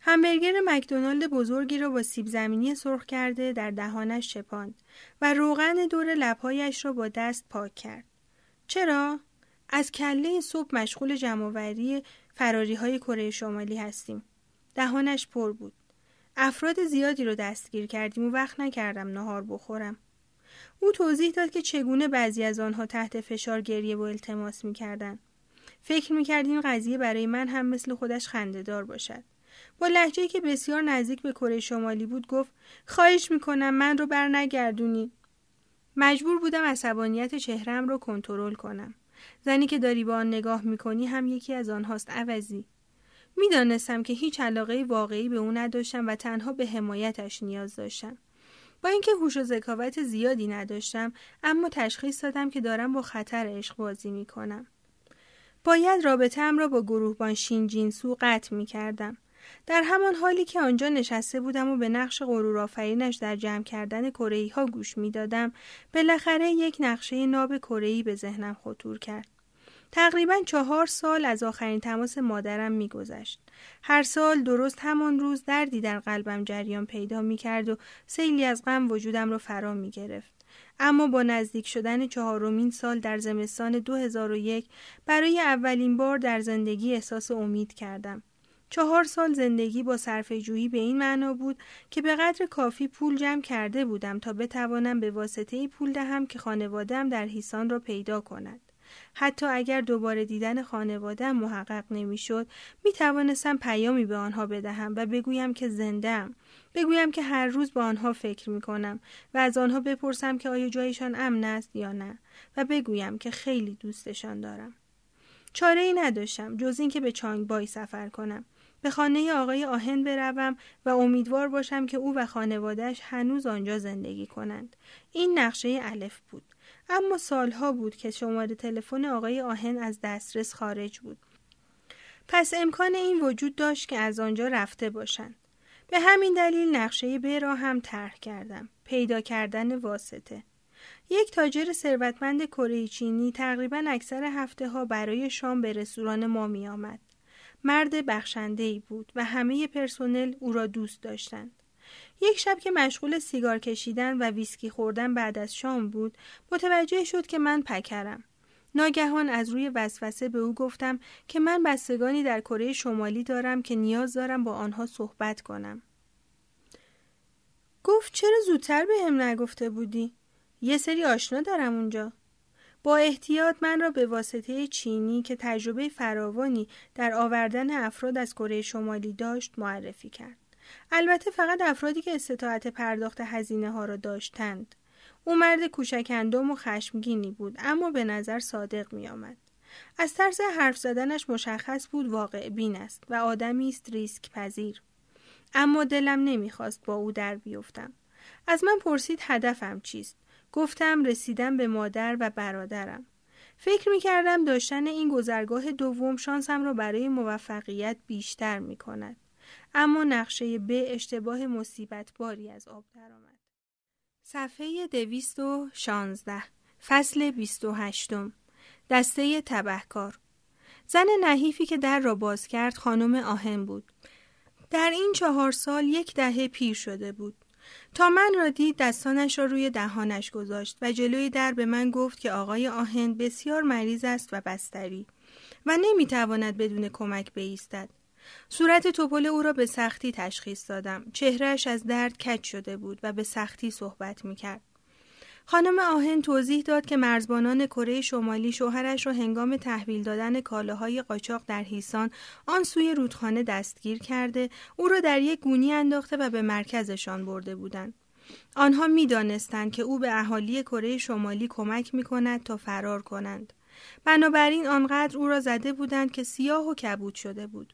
همبرگر مکدونالد بزرگی را با سیب زمینی سرخ کرده در دهانش چپاند و روغن دور لبهایش را با دست پاک کرد. چرا؟ از کله صبح مشغول جمعوری فراری های کره شمالی هستیم. دهانش پر بود. افراد زیادی رو دستگیر کردیم و وقت نکردم نهار بخورم. او توضیح داد که چگونه بعضی از آنها تحت فشار گریه و التماس می‌کردند. فکر می‌کرد این قضیه برای من هم مثل خودش خندهدار باشد. با لحجه که بسیار نزدیک به کره شمالی بود گفت خواهش می‌کنم من رو بر نگردونی. مجبور بودم عصبانیت چهرم رو کنترل کنم. زنی که داری به آن نگاه می‌کنی هم یکی از آنهاست عوضی. می‌دانستم که هیچ علاقه واقعی به او نداشتم و تنها به حمایتش نیاز داشتم. با اینکه هوش و ذکاوت زیادی نداشتم اما تشخیص دادم که دارم با خطر عشق بازی می کنم. باید رابطه را با گروهبان شینجینسو قطع می کردم. در همان حالی که آنجا نشسته بودم و به نقش غرورآفرینش در جمع کردن کره ها گوش می‌دادم بالاخره یک نقشه ناب کره به ذهنم خطور کرد تقریبا چهار سال از آخرین تماس مادرم میگذشت هر سال درست همان روز دردی در قلبم جریان پیدا می کرد و سیلی از غم وجودم را فرا می گرفت. اما با نزدیک شدن چهارمین سال در زمستان 2001 برای اولین بار در زندگی احساس امید کردم. چهار سال زندگی با جویی به این معنا بود که به قدر کافی پول جمع کرده بودم تا بتوانم به واسطه پول دهم که خانوادم در هیسان را پیدا کند. حتی اگر دوباره دیدن خانوادم محقق نمی‌شد می توانستم پیامی به آنها بدهم و بگویم که زندم بگویم که هر روز با آنها فکر می کنم و از آنها بپرسم که آیا جایشان امن است یا نه و بگویم که خیلی دوستشان دارم. چاره ای نداشتم جز اینکه به چانگ بای سفر کنم. به خانه آقای آهن بروم و امیدوار باشم که او و خانوادهش هنوز آنجا زندگی کنند. این نقشه الف بود. اما سالها بود که شماره تلفن آقای آهن از دسترس خارج بود. پس امکان این وجود داشت که از آنجا رفته باشند. به همین دلیل نقشه ب را هم طرح کردم. پیدا کردن واسطه. یک تاجر ثروتمند کره چینی تقریبا اکثر هفته ها برای شام به رستوران ما می آمد. مرد بخشنده ای بود و همه پرسنل او را دوست داشتند. یک شب که مشغول سیگار کشیدن و ویسکی خوردن بعد از شام بود، متوجه شد که من پکرم. ناگهان از روی وسوسه به او گفتم که من بستگانی در کره شمالی دارم که نیاز دارم با آنها صحبت کنم. گفت چرا زودتر به هم نگفته بودی؟ یه سری آشنا دارم اونجا. با احتیاط من را به واسطه چینی که تجربه فراوانی در آوردن افراد از کره شمالی داشت معرفی کرد. البته فقط افرادی که استطاعت پرداخت هزینه ها را داشتند. او مرد کوچکندم و خشمگینی بود اما به نظر صادق می آمد. از طرز حرف زدنش مشخص بود واقع بین است و آدمی است ریسک پذیر. اما دلم نمی‌خواست با او در بیفتم. از من پرسید هدفم چیست؟ گفتم رسیدم به مادر و برادرم. فکر می کردم داشتن این گذرگاه دوم شانسم را برای موفقیت بیشتر می کند. اما نقشه به اشتباه مصیبت باری از آب درآمد. صفحه دویست و شانزده فصل 28 دسته تبهکار زن نحیفی که در را باز کرد خانم آهن بود. در این چهار سال یک دهه پیر شده بود. تا من را دید دستانش را روی دهانش گذاشت و جلوی در به من گفت که آقای آهن بسیار مریض است و بستری و نمی‌تواند بدون کمک بایستد. صورت توپل او را به سختی تشخیص دادم. چهرهش از درد کج شده بود و به سختی صحبت می‌کرد. خانم آهن توضیح داد که مرزبانان کره شمالی شوهرش را هنگام تحویل دادن کالاهای قاچاق در هیسان آن سوی رودخانه دستگیر کرده او را در یک گونی انداخته و به مرکزشان برده بودند. آنها می‌دانستند که او به اهالی کره شمالی کمک می کند تا فرار کنند. بنابراین آنقدر او را زده بودند که سیاه و کبود شده بود.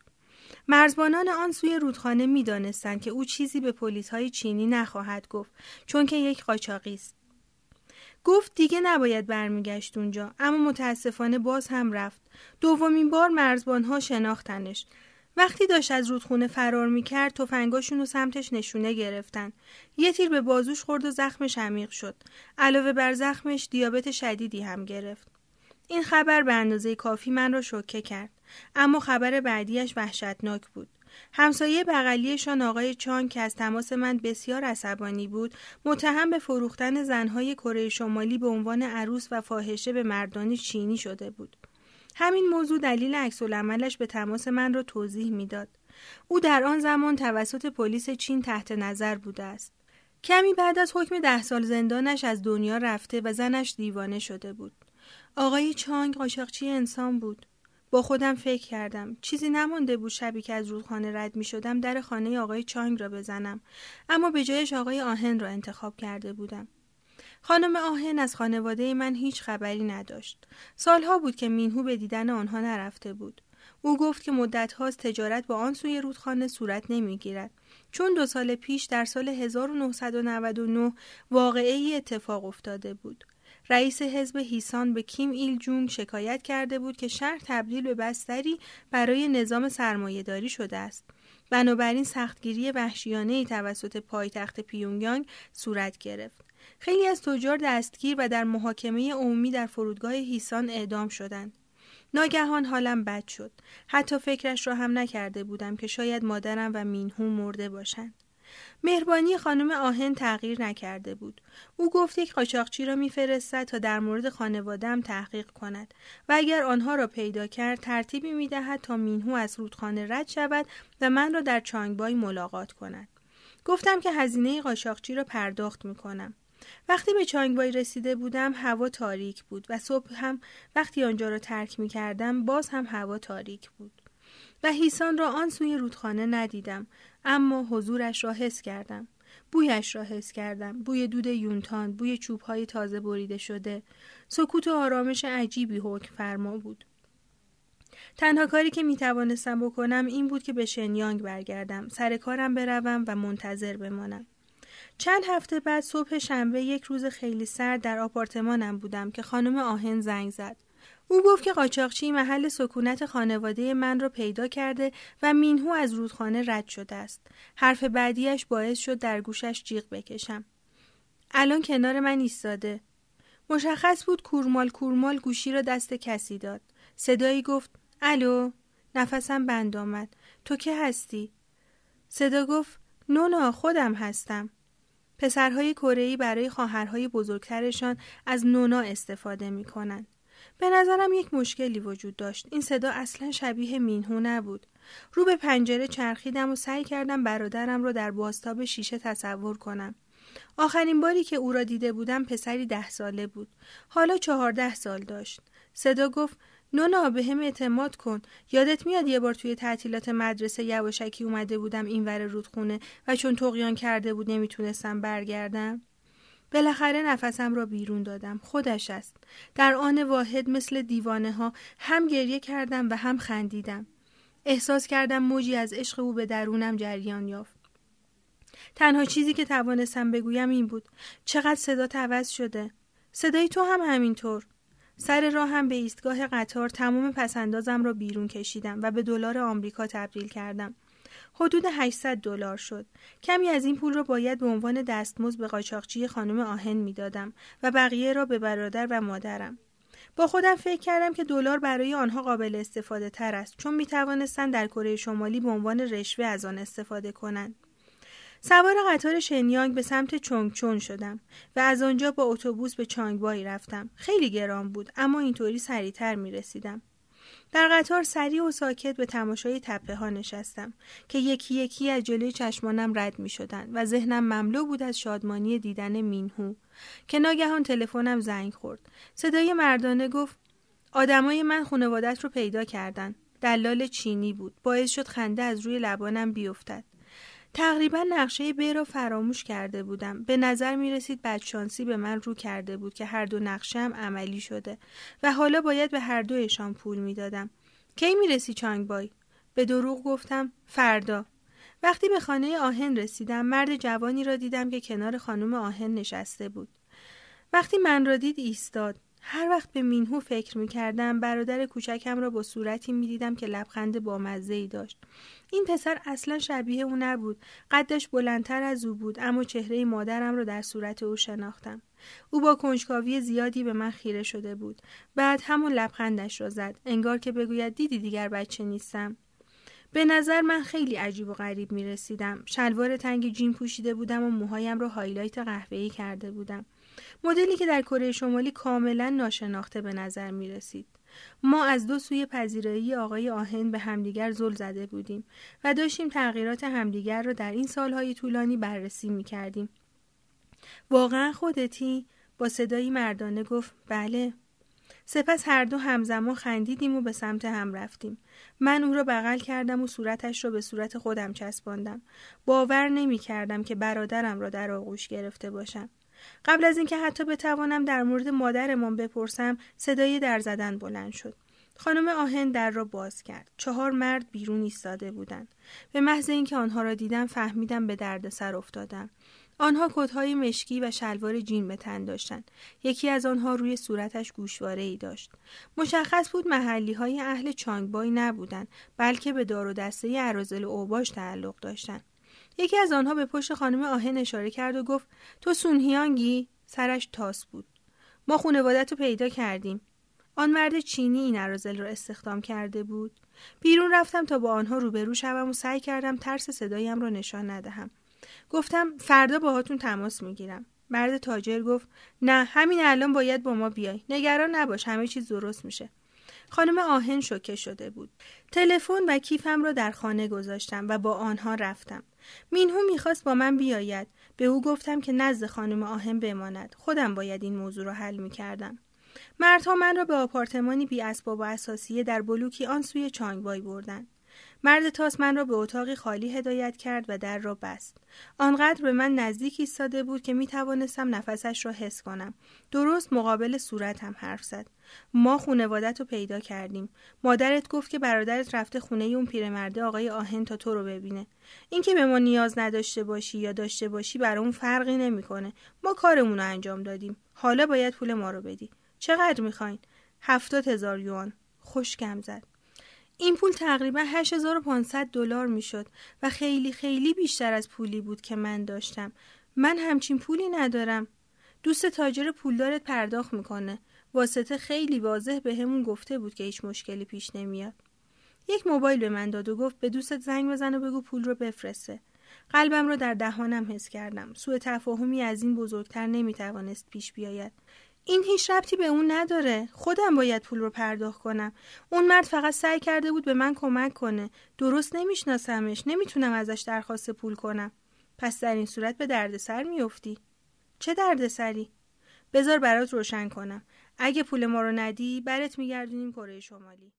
مرزبانان آن سوی رودخانه می‌دانستند که او چیزی به پلیس های چینی نخواهد گفت چون که یک قاچاقی است. گفت دیگه نباید برمیگشت اونجا اما متاسفانه باز هم رفت. دومین بار مرزبانها شناختنش. وقتی داشت از رودخونه فرار می‌کرد تفنگاشون رو سمتش نشونه گرفتن. یه تیر به بازوش خورد و زخمش عمیق شد. علاوه بر زخمش دیابت شدیدی هم گرفت. این خبر به اندازه کافی من را شوکه کرد. اما خبر بعدیش وحشتناک بود. همسایه بغلیشان آقای چان که از تماس من بسیار عصبانی بود متهم به فروختن زنهای کره شمالی به عنوان عروس و فاحشه به مردان چینی شده بود. همین موضوع دلیل عکس عملش به تماس من را توضیح می‌داد. او در آن زمان توسط پلیس چین تحت نظر بوده است. کمی بعد از حکم ده سال زندانش از دنیا رفته و زنش دیوانه شده بود. آقای چانگ قاچاقچی انسان بود. با خودم فکر کردم. چیزی نمانده بود شبی که از رودخانه رد می شدم در خانه آقای چانگ را بزنم. اما به جایش آقای آهن را انتخاب کرده بودم. خانم آهن از خانواده من هیچ خبری نداشت. سالها بود که مینهو به دیدن آنها نرفته بود. او گفت که مدت هاست تجارت با آن سوی رودخانه صورت نمی‌گیرد. چون دو سال پیش در سال 1999 واقعی اتفاق افتاده بود. رئیس حزب هیسان به کیم ایل جونگ شکایت کرده بود که شهر تبدیل به بستری برای نظام سرمایهداری شده است. بنابراین سختگیری وحشیانه ای توسط پایتخت پیونگیانگ صورت گرفت. خیلی از تجار دستگیر و در محاکمه عمومی در فرودگاه هیسان اعدام شدند. ناگهان حالم بد شد. حتی فکرش را هم نکرده بودم که شاید مادرم و مینهو مرده باشند. مهربانی خانم آهن تغییر نکرده بود. او گفت یک قاچاقچی را میفرستد تا در مورد خانوادم تحقیق کند و اگر آنها را پیدا کرد ترتیبی می‌دهد تا مینهو از رودخانه رد شود و من را در چانگبای ملاقات کند. گفتم که هزینه قاچاقچی را پرداخت می کنم. وقتی به چانگبای رسیده بودم هوا تاریک بود و صبح هم وقتی آنجا را ترک می کردم باز هم هوا تاریک بود. و هیسان را آن سوی رودخانه ندیدم اما حضورش را حس کردم. بویش را حس کردم. بوی دود یونتان بوی چوبهای تازه بریده شده. سکوت و آرامش عجیبی حکم فرما بود. تنها کاری که می توانستم بکنم این بود که به شنیانگ برگردم. سر کارم بروم و منتظر بمانم. چند هفته بعد صبح شنبه یک روز خیلی سرد در آپارتمانم بودم که خانم آهن زنگ زد. او گفت که قاچاقچی محل سکونت خانواده من را پیدا کرده و مینهو از رودخانه رد شده است. حرف بعدیش باعث شد در گوشش جیغ بکشم. الان کنار من ایستاده. مشخص بود کورمال کورمال گوشی را دست کسی داد. صدایی گفت الو نفسم بند آمد. تو که هستی؟ صدا گفت نونا خودم هستم. پسرهای کره برای خواهرهای بزرگترشان از نونا استفاده می کنند. به نظرم یک مشکلی وجود داشت. این صدا اصلا شبیه مینهو نبود. رو به پنجره چرخیدم و سعی کردم برادرم را در باستاب شیشه تصور کنم. آخرین باری که او را دیده بودم پسری ده ساله بود. حالا چهارده سال داشت. صدا گفت نونا به هم اعتماد کن یادت میاد یه بار توی تعطیلات مدرسه یواشکی اومده بودم اینور رودخونه و چون تقیان کرده بود نمی‌تونستم برگردم بالاخره نفسم را بیرون دادم. خودش است. در آن واحد مثل دیوانه ها هم گریه کردم و هم خندیدم. احساس کردم موجی از عشق او به درونم جریان یافت. تنها چیزی که توانستم بگویم این بود. چقدر صدا عوض شده. صدای تو هم همینطور. سر راه هم به ایستگاه قطار تمام پسندازم را بیرون کشیدم و به دلار آمریکا تبدیل کردم. حدود 800 دلار شد. کمی از این پول را باید به عنوان دستمزد به قاچاقچی خانم آهن می‌دادم و بقیه را به برادر و مادرم. با خودم فکر کردم که دلار برای آنها قابل استفاده تر است چون می توانستند در کره شمالی به عنوان رشوه از آن استفاده کنند. سوار قطار شنیانگ به سمت چونگچون شدم و از آنجا با اتوبوس به چانگبای رفتم. خیلی گران بود اما اینطوری سریعتر می رسیدم. در قطار سریع و ساکت به تماشای تپه ها نشستم که یکی یکی از جلوی چشمانم رد می شدن و ذهنم مملو بود از شادمانی دیدن مینهو که ناگهان تلفنم زنگ خورد. صدای مردانه گفت آدمای من خانوادت رو پیدا کردن. دلال چینی بود. باعث شد خنده از روی لبانم بیفتد. تقریبا نقشه ب را فراموش کرده بودم به نظر می رسید بدشانسی به من رو کرده بود که هر دو نقشه هم عملی شده و حالا باید به هر دویشان پول می دادم. کی می رسی چانگ بای؟ به دروغ گفتم فردا وقتی به خانه آهن رسیدم مرد جوانی را دیدم که کنار خانم آهن نشسته بود وقتی من را دید ایستاد هر وقت به مینهو فکر می کردم برادر کوچکم را با صورتی می دیدم که لبخند بامزه ای داشت. این پسر اصلا شبیه او نبود. قدش بلندتر از او بود اما چهره مادرم را در صورت او شناختم. او با کنجکاوی زیادی به من خیره شده بود. بعد همون لبخندش را زد. انگار که بگوید دیدی دیگر بچه نیستم. به نظر من خیلی عجیب و غریب می رسیدم. شلوار تنگ جین پوشیده بودم و موهایم را highlight قهوه‌ای کرده بودم. مدلی که در کره شمالی کاملا ناشناخته به نظر می رسید. ما از دو سوی پذیرایی آقای آهن به همدیگر زل زده بودیم و داشتیم تغییرات همدیگر را در این سالهای طولانی بررسی می کردیم. واقعا خودتی؟ با صدایی مردانه گفت بله. سپس هر دو همزمان خندیدیم و به سمت هم رفتیم. من او را بغل کردم و صورتش را به صورت خودم چسباندم. باور نمی کردم که برادرم را در آغوش گرفته باشم. قبل از اینکه حتی بتوانم در مورد مادرمان بپرسم صدای در زدن بلند شد خانم آهن در را باز کرد چهار مرد بیرون ایستاده بودند به محض اینکه آنها را دیدم فهمیدم به دردسر افتادم آنها کتهای مشکی و شلوار جین به تن داشتند. یکی از آنها روی صورتش گوشواره ای داشت. مشخص بود محلی های اهل چانگبای نبودند بلکه به دار و دسته عرازل اوباش تعلق داشتند. یکی از آنها به پشت خانم آهن اشاره کرد و گفت تو سونهیانگی؟ سرش تاس بود. ما خونوادت رو پیدا کردیم. آن مرد چینی این عرازل را استخدام کرده بود. بیرون رفتم تا با آنها روبرو شوم و سعی کردم ترس صدایم را نشان ندهم. گفتم فردا باهاتون تماس می‌گیرم. مرد تاجر گفت نه همین الان باید با ما بیای. نگران نباش همه چیز درست میشه. خانم آهن شوکه شده بود. تلفن و کیفم را در خانه گذاشتم و با آنها رفتم. مینهو می‌خواست با من بیاید. به او گفتم که نزد خانم آهن بماند. خودم باید این موضوع را حل می‌کردم. مردها من را به آپارتمانی بی اسباب و اساسیه در بلوکی آن سوی چانگبای بردند. مرد تاس من را به اتاقی خالی هدایت کرد و در را بست. آنقدر به من نزدیک ایستاده بود که می توانستم نفسش را حس کنم. درست مقابل صورتم حرف زد. ما خونوادت رو پیدا کردیم. مادرت گفت که برادرت رفته خونه اون پیرمرده آقای آهن تا تو رو ببینه. اینکه به ما نیاز نداشته باشی یا داشته باشی برای اون فرقی نمی‌کنه. ما کارمون رو انجام دادیم. حالا باید پول ما رو بدی. چقدر می‌خواین؟ هفتاد هزار یوان. خوشگم زد. این پول تقریبا 8500 دلار می‌شد و خیلی خیلی بیشتر از پولی بود که من داشتم. من همچین پولی ندارم. دوست تاجر پولدارت پرداخت می‌کنه. واسطه خیلی واضح به همون گفته بود که هیچ مشکلی پیش نمیاد. یک موبایل به من داد و گفت به دوستت زنگ بزن و بگو پول رو بفرسته. قلبم رو در دهانم حس کردم. سوء تفاهمی از این بزرگتر نمی‌توانست پیش بیاید. این هیچ ربطی به اون نداره. خودم باید پول رو پرداخت کنم. اون مرد فقط سعی کرده بود به من کمک کنه. درست نمیشناسمش. نمی‌تونم ازش درخواست پول کنم. پس در این صورت به دردسر میافتی. چه دردسری؟ بذار برات روشن کنم. اگه پول ما رو ندی برات میگردونیم کره شمالی.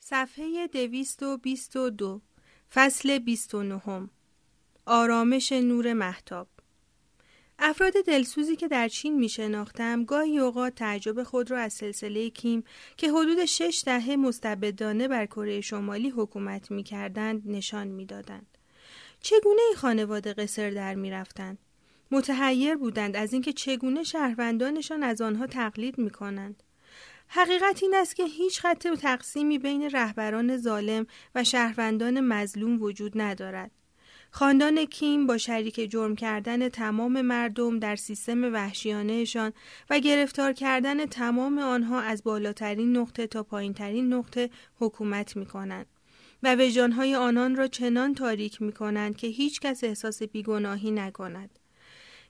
صفحه دویست و بیست و دو فصل بیست و نهم. آرامش نور محتاب افراد دلسوزی که در چین می شناختم گاهی اوقات تعجب خود را از سلسله کیم که حدود شش دهه مستبدانه بر کره شمالی حکومت می کردند نشان می دادند. چگونه این خانواده قصر در می رفتند؟ متحیر بودند از اینکه چگونه شهروندانشان از آنها تقلید می کنند. حقیقت این است که هیچ خط تقسیمی بین رهبران ظالم و شهروندان مظلوم وجود ندارد. خاندان کیم با شریک جرم کردن تمام مردم در سیستم وحشیانهشان و گرفتار کردن تمام آنها از بالاترین نقطه تا پایینترین نقطه حکومت می کنند. و وجدانهای آنان را چنان تاریک می کنند که هیچ کس احساس بیگناهی نکند.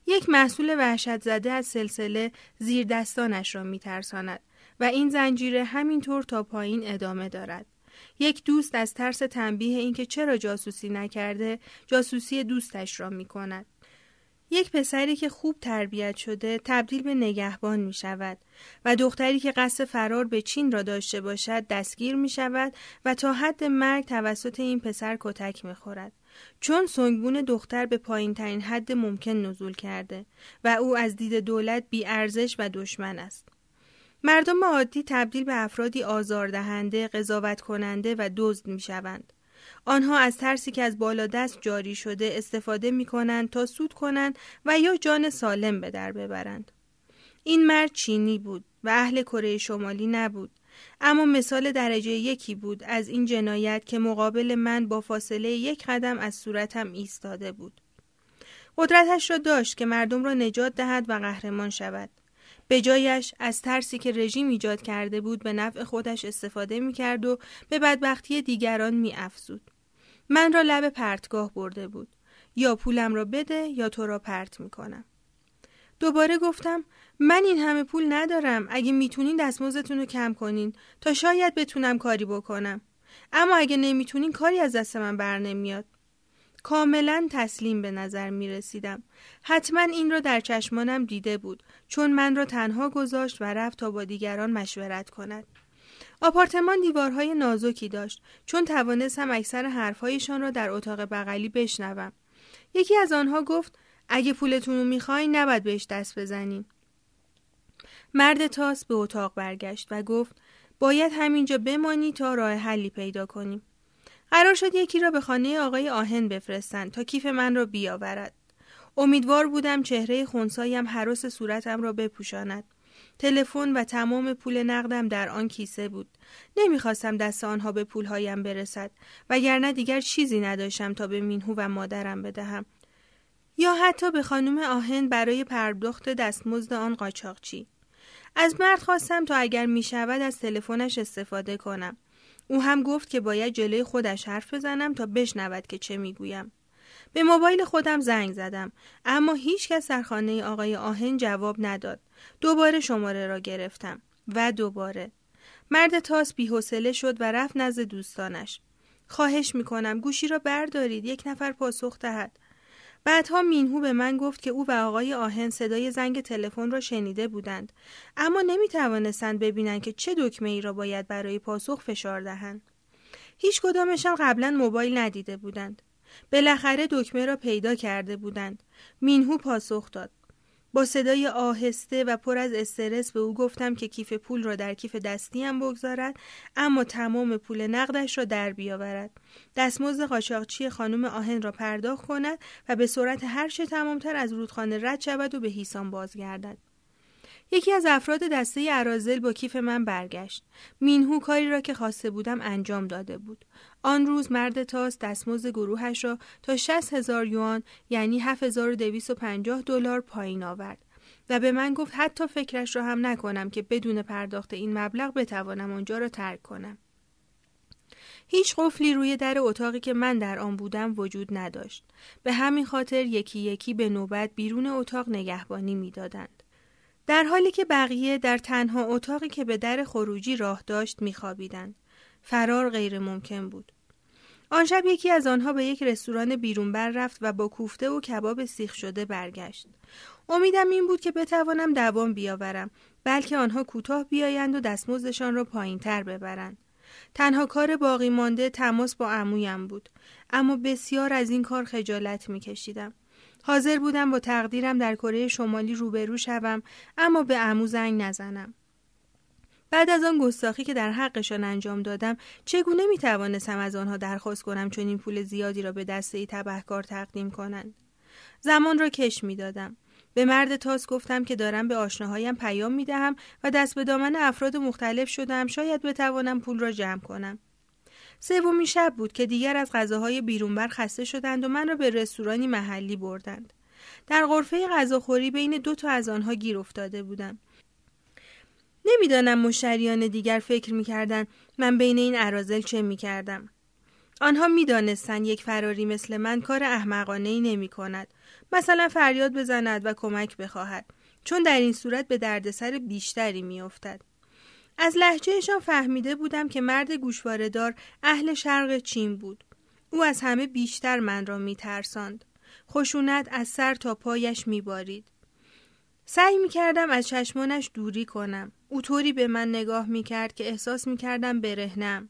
یک محصول وحشت زده از سلسله زیر دستانش را می ترساند و این زنجیره همینطور تا پایین ادامه دارد. یک دوست از ترس تنبیه اینکه چرا جاسوسی نکرده جاسوسی دوستش را می کند. یک پسری که خوب تربیت شده تبدیل به نگهبان می شود و دختری که قصد فرار به چین را داشته باشد دستگیر می شود و تا حد مرگ توسط این پسر کتک می خورد. چون سنگبون دختر به پایین ترین حد ممکن نزول کرده و او از دید دولت بی ارزش و دشمن است. مردم عادی تبدیل به افرادی آزاردهنده، قضاوت کننده و دزد می شوند. آنها از ترسی که از بالا دست جاری شده استفاده می کنند تا سود کنند و یا جان سالم به در ببرند. این مرد چینی بود و اهل کره شمالی نبود. اما مثال درجه یکی بود از این جنایت که مقابل من با فاصله یک قدم از صورتم ایستاده بود. قدرتش را داشت که مردم را نجات دهد و قهرمان شود. به جایش از ترسی که رژیم ایجاد کرده بود به نفع خودش استفاده می کرد و به بدبختی دیگران می افزود. من را لب پرتگاه برده بود. یا پولم را بده یا تو را پرت می کنم. دوباره گفتم من این همه پول ندارم اگه می‌تونین دستمزدتون رو کم کنین تا شاید بتونم کاری بکنم اما اگه نمی‌تونین کاری از دست من بر نمیاد کاملا تسلیم به نظر می رسیدم. حتما این را در چشمانم دیده بود چون من را تنها گذاشت و رفت تا با دیگران مشورت کند. آپارتمان دیوارهای نازکی داشت چون توانستم اکثر حرفهایشان را در اتاق بغلی بشنوم. یکی از آنها گفت اگه پولتون رو می‌خواین نباید بهش دست بزنین. مرد تاس به اتاق برگشت و گفت باید همینجا بمانی تا راه حلی پیدا کنیم. قرار شد یکی را به خانه آقای آهن بفرستند تا کیف من را بیاورد. امیدوار بودم چهره خونسایم حراس صورتم را بپوشاند. تلفن و تمام پول نقدم در آن کیسه بود. نمی‌خواستم دست آنها به پولهایم برسد وگرنه دیگر چیزی نداشتم تا به مینهو و مادرم بدهم. یا حتی به خانم آهن برای پرداخت دستمزد آن قاچاقچی. از مرد خواستم تا اگر می شود از تلفنش استفاده کنم. او هم گفت که باید جلوی خودش حرف بزنم تا بشنود که چه می‌گویم. به موبایل خودم زنگ زدم اما هیچ کس در خانه آقای آهن جواب نداد. دوباره شماره را گرفتم و دوباره مرد تاس بیحوصله شد و رفت نزد دوستانش. خواهش می‌کنم گوشی را بردارید یک نفر پاسخ دهد. بعدها مینهو به من گفت که او و آقای آهن صدای زنگ تلفن را شنیده بودند. اما نمی توانستند ببینند که چه دکمه ای را باید برای پاسخ فشار دهند. هیچ کدامشان قبلا موبایل ندیده بودند. بالاخره دکمه را پیدا کرده بودند. مینهو پاسخ داد. با صدای آهسته و پر از استرس به او گفتم که کیف پول را در کیف دستیم بگذارد اما تمام پول نقدش را در بیاورد. دستمزد قاچاقچی خانم آهن را پرداخت کند و به سرعت هر چه تمامتر از رودخانه رد شود و به هیسان بازگردد. یکی از افراد دسته ارازل با کیف من برگشت. مینهو کاری را که خواسته بودم انجام داده بود. آن روز مرد تاس دستمزد گروهش را تا 60 هزار یوان یعنی 7250 دلار پایین آورد و به من گفت حتی فکرش را هم نکنم که بدون پرداخت این مبلغ بتوانم آنجا را ترک کنم. هیچ قفلی روی در اتاقی که من در آن بودم وجود نداشت. به همین خاطر یکی یکی به نوبت بیرون اتاق نگهبانی می‌دادند. در حالی که بقیه در تنها اتاقی که به در خروجی راه داشت میخوابیدند. فرار غیر ممکن بود. آن شب یکی از آنها به یک رستوران بیرونبر رفت و با کوفته و کباب سیخ شده برگشت. امیدم این بود که بتوانم دوام بیاورم بلکه آنها کوتاه بیایند و دستمزدشان را پایین تر ببرند. تنها کار باقی مانده تماس با عمویم بود اما بسیار از این کار خجالت میکشیدم. حاضر بودم با تقدیرم در کره شمالی روبرو شوم اما به عمو زنگ نزنم. بعد از آن گستاخی که در حقشان انجام دادم چگونه می توانستم از آنها درخواست کنم چون این پول زیادی را به دسته ای تبهکار تقدیم کنند زمان را کش می دادم. به مرد تاس گفتم که دارم به آشناهایم پیام می دهم و دست به دامن افراد مختلف شدم شاید بتوانم پول را جمع کنم. سومین شب بود که دیگر از غذاهای بیرونبر خسته شدند و من را به رستورانی محلی بردند. در غرفه غذاخوری بین دو تا از آنها گیر افتاده بودم. نمی‌دانم مشتریان دیگر فکر می‌کردند من بین این عرازل چه می‌کردم. آنها می‌دانستند یک فراری مثل من کار احمقانه ای نمی کند. مثلا فریاد بزند و کمک بخواهد. چون در این صورت به دردسر بیشتری میافتد. از لحجهشان فهمیده بودم که مرد گوشواردار اهل شرق چین بود. او از همه بیشتر من را میترساند. خشونت از سر تا پایش میبارید. سعی می کردم از چشمانش دوری کنم. او طوری به من نگاه می کرد که احساس می کردم برهنم.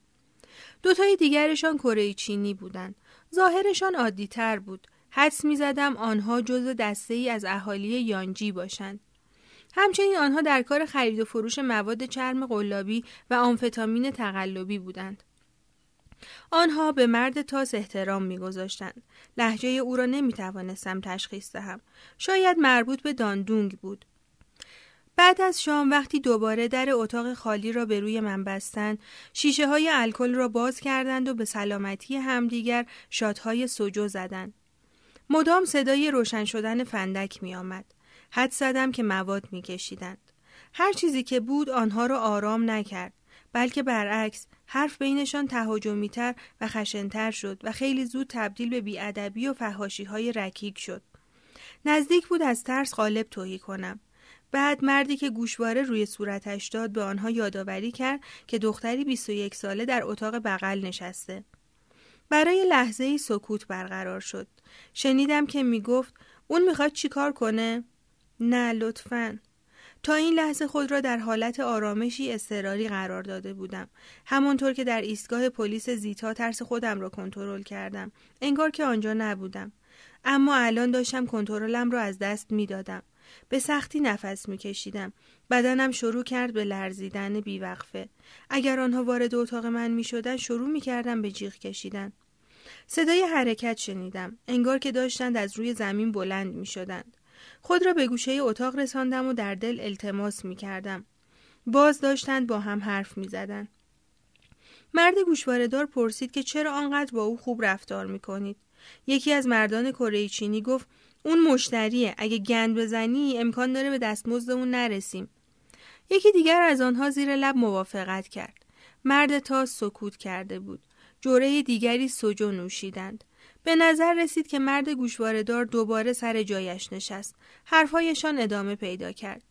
دوتای دیگرشان کره چینی بودند. ظاهرشان عادی تر بود. حدس می زدم آنها جز دسته ای از اهالی یانجی باشند. همچنین آنها در کار خرید و فروش مواد چرم قلابی و آمفتامین تقلبی بودند. آنها به مرد تاس احترام میگذاشتند. لحجه او را نمی توانستم تشخیص دهم. شاید مربوط به داندونگ بود. بعد از شام وقتی دوباره در اتاق خالی را به روی من بستند شیشه های الکل را باز کردند و به سلامتی همدیگر شادهای سجو زدند مدام صدای روشن شدن فندک می آمد. حد زدم که مواد می کشیدند. هر چیزی که بود آنها را آرام نکرد بلکه برعکس حرف بینشان تهاجمیتر و خشنتر شد و خیلی زود تبدیل به بیادبی و فهاشی های رکیک شد. نزدیک بود از ترس غالب توهی کنم. بعد مردی که گوشواره روی صورتش داد به آنها یادآوری کرد که دختری 21 ساله در اتاق بغل نشسته. برای لحظه ای سکوت برقرار شد. شنیدم که می‌گفت اون می‌خواد چیکار کنه؟ نه لطفاً. تا این لحظه خود را در حالت آرامشی اضطراری قرار داده بودم. همانطور که در ایستگاه پلیس زیتا ترس خودم را کنترل کردم. انگار که آنجا نبودم. اما الان داشتم کنترلم را از دست می‌دادم. به سختی نفس میکشیدم. بدنم شروع کرد به لرزیدن بیوقفه. اگر آنها وارد اتاق من می‌شدند شروع می‌کردم به جیغ کشیدن. صدای حرکت شنیدم. انگار که داشتند از روی زمین بلند می‌شدند. خود را به گوشه اتاق رساندم و در دل التماس می کردم. باز داشتند با هم حرف می زدن. مرد گوشواردار پرسید که چرا آنقدر با او خوب رفتار می کنید. یکی از مردان کره چینی گفت اون مشتریه اگه گند بزنی امکان داره به دستمزدمون نرسیم. یکی دیگر از آنها زیر لب موافقت کرد. مرد تا سکوت کرده بود. جوره دیگری سجو نوشیدند. به نظر رسید که مرد گوشواردار دوباره سر جایش نشست. حرفهایشان ادامه پیدا کرد.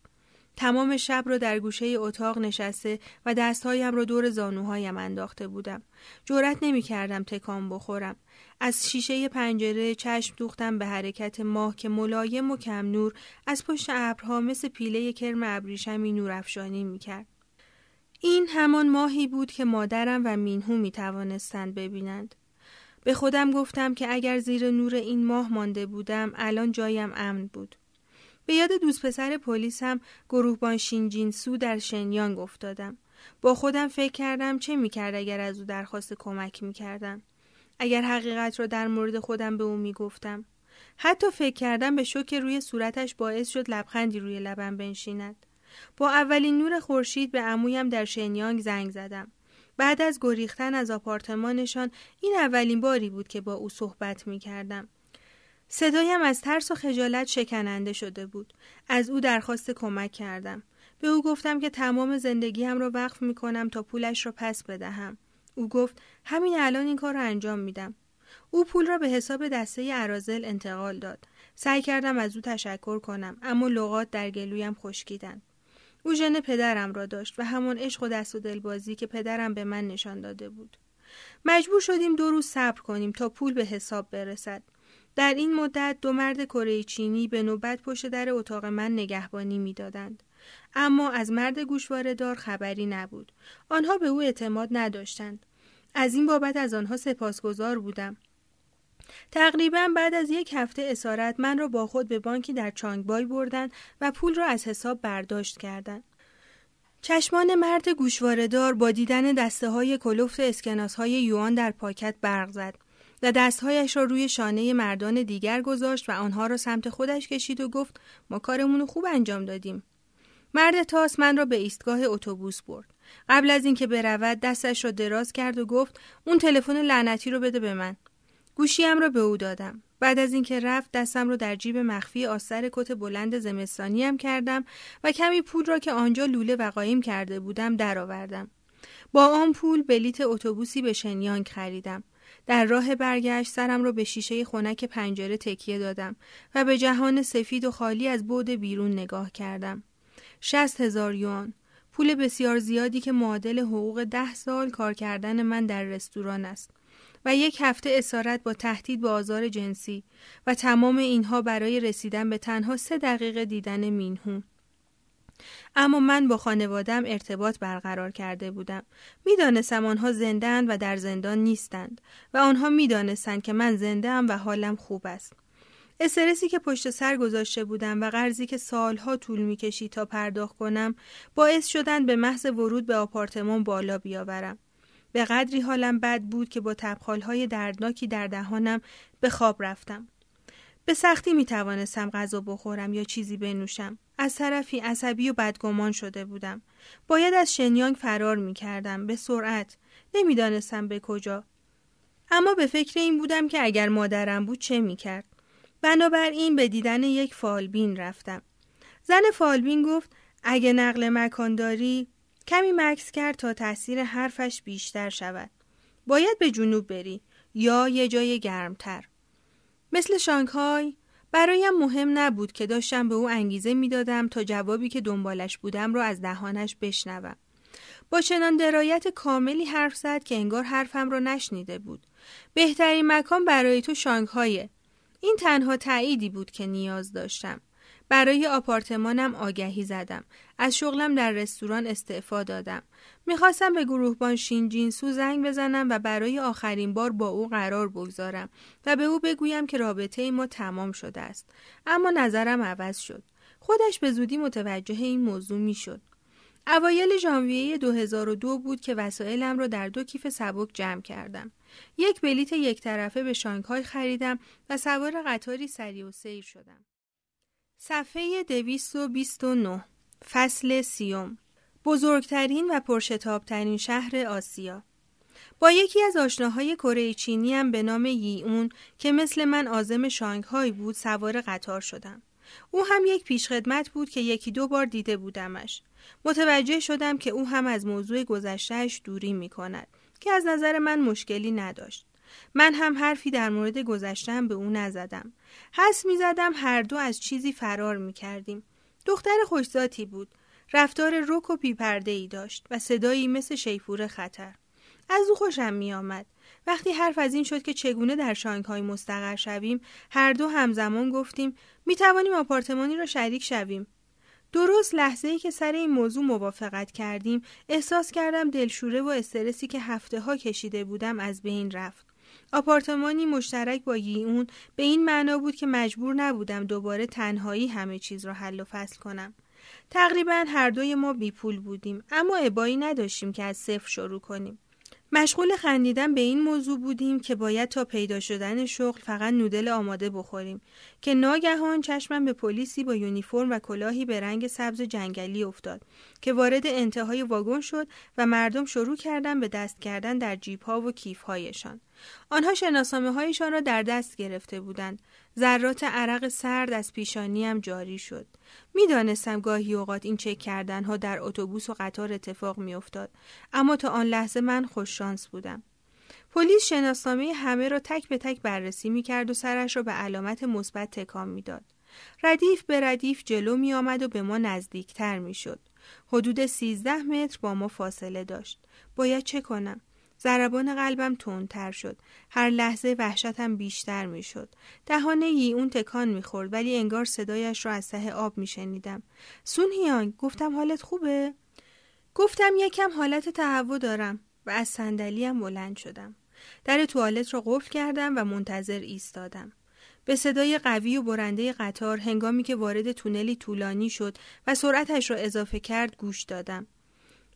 تمام شب را در گوشه اتاق نشسته و دستهایم را دور زانوهایم انداخته بودم. جرأت نمی کردم تکان بخورم. از شیشه پنجره چشم دوختم به حرکت ماه که ملایم و کم نور از پشت ابرها مثل پیله کرم ابریشمی نورافشانی می کرد. این همان ماهی بود که مادرم و مینهو می توانستند ببینند. به خودم گفتم که اگر زیر نور این ماه مانده بودم الان جایم امن بود. به یاد دوست پسر پلیسم گروهبان سو در شنیانگ افتادم. با خودم فکر کردم چه می‌کرد اگر از او درخواست کمک می‌کردم. اگر حقیقت را در مورد خودم به او می‌گفتم. حتی فکر کردم به شوک روی صورتش باعث شد لبخندی روی لبم بنشیند. با اولین نور خورشید به عمویم در شنیانگ زنگ زدم. بعد از گریختن از آپارتمانشان این اولین باری بود که با او صحبت می کردم. صدایم از ترس و خجالت شکننده شده بود. از او درخواست کمک کردم. به او گفتم که تمام زندگیم را وقف می کنم تا پولش را پس بدهم. او گفت همین الان این کار را انجام میدم. او پول را به حساب دسته ارازل انتقال داد. سعی کردم از او تشکر کنم اما لغات در گلویم خشکیدند. او ژن پدرم را داشت و همان عشق و دست و دلبازی که پدرم به من نشان داده بود. مجبور شدیم دو روز صبر کنیم تا پول به حساب برسد. در این مدت دو مرد کره چینی به نوبت پشت در اتاق من نگهبانی می‌دادند. اما از مرد گوشواره خبری نبود. آنها به او اعتماد نداشتند. از این بابت از آنها سپاسگزار بودم. تقریبا بعد از یک هفته اسارت من را با خود به بانکی در چانگبای بردند و پول را از حساب برداشت کردند. چشمان مرد گوشواردار با دیدن دسته های کلفت اسکناس های یوان در پاکت برق زد. و دستهایش را روی شانه مردان دیگر گذاشت و آنها را سمت خودش کشید و گفت ما کارمون خوب انجام دادیم. مرد تاس من را به ایستگاه اتوبوس برد. قبل از اینکه برود دستش را دراز کرد و گفت اون تلفن لعنتی رو بده به من. گوشیم را به او دادم. بعد از اینکه رفت دستم رو در جیب مخفی آستر کت بلند زمستانیم کردم و کمی پول را که آنجا لوله و قایم کرده بودم درآوردم. با آن پول بلیت اتوبوسی به شنیانگ خریدم. در راه برگشت سرم را به شیشه خنک پنجره تکیه دادم و به جهان سفید و خالی از بود بیرون نگاه کردم. شست هزار یوان پول بسیار زیادی که معادل حقوق ده سال کار کردن من در رستوران است. و یک هفته اسارت با تهدید به آزار جنسی و تمام اینها برای رسیدن به تنها سه دقیقه دیدن مینهون. اما من با خانوادم ارتباط برقرار کرده بودم. می‌دانستم آنها زندند و در زندان نیستند و آنها می‌دانستند که من زنده ام و حالم خوب است. استرسی که پشت سر گذاشته بودم و قرضی که سالها طول می‌کشید تا پرداخت کنم باعث شدن به محض ورود به آپارتمان بالا بیاورم. به قدری حالم بد بود که با تبخالهای دردناکی در دهانم به خواب رفتم. به سختی می توانستم غذا بخورم یا چیزی بنوشم. از طرفی عصبی و بدگمان شده بودم. باید از شنیانگ فرار می کردم. به سرعت. نمی‌دانستم به کجا. اما به فکر این بودم که اگر مادرم بود چه می کرد. بنابراین به دیدن یک فالبین رفتم. زن فالبین گفت اگه نقل مکان داری کمی مکس کرد تا تاثیر حرفش بیشتر شود. باید به جنوب بری یا یه جای گرمتر. مثل شانگهای برایم مهم نبود که داشتم به او انگیزه می‌دادم تا جوابی که دنبالش بودم را از دهانش بشنوم. با چنان درایت کاملی حرف زد که انگار حرفم را نشنیده بود. بهترین مکان برای تو شانگهایه. این تنها تأییدی بود که نیاز داشتم. برای آپارتمانم آگهی زدم. از شغلم در رستوران استعفا دادم. می‌خواستم به گروهبان شینجینسو زنگ بزنم و برای آخرین بار با او قرار بگذارم و به او بگویم که رابطه ما تمام شده است. اما نظرم عوض شد. خودش به زودی متوجه این موضوع می‌شد. اوایل ژانویه 2002 بود که وسایلم را در دو کیف سبک جمع کردم. یک بلیت یک طرفه به شانگهای خریدم و سوار قطاری سری و سیر شدم. صفحه 229 فصل سیوم بزرگترین و پرشتابترین شهر آسیا با یکی از آشناهای کره چینی هم به نام ییون که مثل من آزم شانگهای بود سوار قطار شدم. او هم یک پیشخدمت بود که یکی دو بار دیده بودمش. متوجه شدم که او هم از موضوع گذشتهش دوری می کند که از نظر من مشکلی نداشت. من هم حرفی در مورد گذشتم به او نزدم. حس می زدم هر دو از چیزی فرار می کردیم. دختر خوشذاتی بود. رفتار رک و پیپرده ای داشت و صدایی مثل شیفور خطر. از او خوشم می آمد. وقتی حرف از این شد که چگونه در شانگهای مستقر شویم هر دو همزمان گفتیم می توانیم آپارتمانی را شریک شویم درست لحظه ای که سر این موضوع موافقت کردیم احساس کردم دلشوره و استرسی که هفته ها کشیده بودم از بین رفت آپارتمانی مشترک با ییون به این معنا بود که مجبور نبودم دوباره تنهایی همه چیز را حل و فصل کنم. تقریبا هر دوی ما بی پول بودیم اما ابایی نداشتیم که از صفر شروع کنیم. مشغول خندیدن به این موضوع بودیم که باید تا پیدا شدن شغل فقط نودل آماده بخوریم که ناگهان چشمم به پلیسی با یونیفرم و کلاهی به رنگ سبز جنگلی افتاد که وارد انتهای واگن شد و مردم شروع کردن به دست کردن در جیب ها و کیف هایشان. آنها شناسامه هایشان را در دست گرفته بودند. ذرات عرق سرد از پیشانیم جاری شد. می‌دانستم گاهی اوقات این چک کردن ها در اتوبوس و قطار اتفاق میافتاد اما تا آن لحظه من خوش شانس بودم. پلیس شناسنامه همه را تک به تک بررسی می کرد و سرش را به علامت مثبت تکان می‌داد. ردیف به ردیف جلو می آمد و به ما نزدیکتر می شد. حدود سیزده متر با ما فاصله داشت. باید چه کنم؟ ضربان قلبم تندتر شد. هر لحظه وحشتم بیشتر می‌شد. دهان یی اون تکان می‌خورد ولی انگار صدایش را از ته آب میشنیدم. سون هیانگ گفتم حالت خوبه؟ گفتم یکم حالت تهوع دارم و از صندلیم بلند شدم. در توالت را قفل کردم و منتظر ایستادم. به صدای قوی و برنده قطار هنگامی که وارد تونلی طولانی شد و سرعتش را اضافه کرد گوش دادم.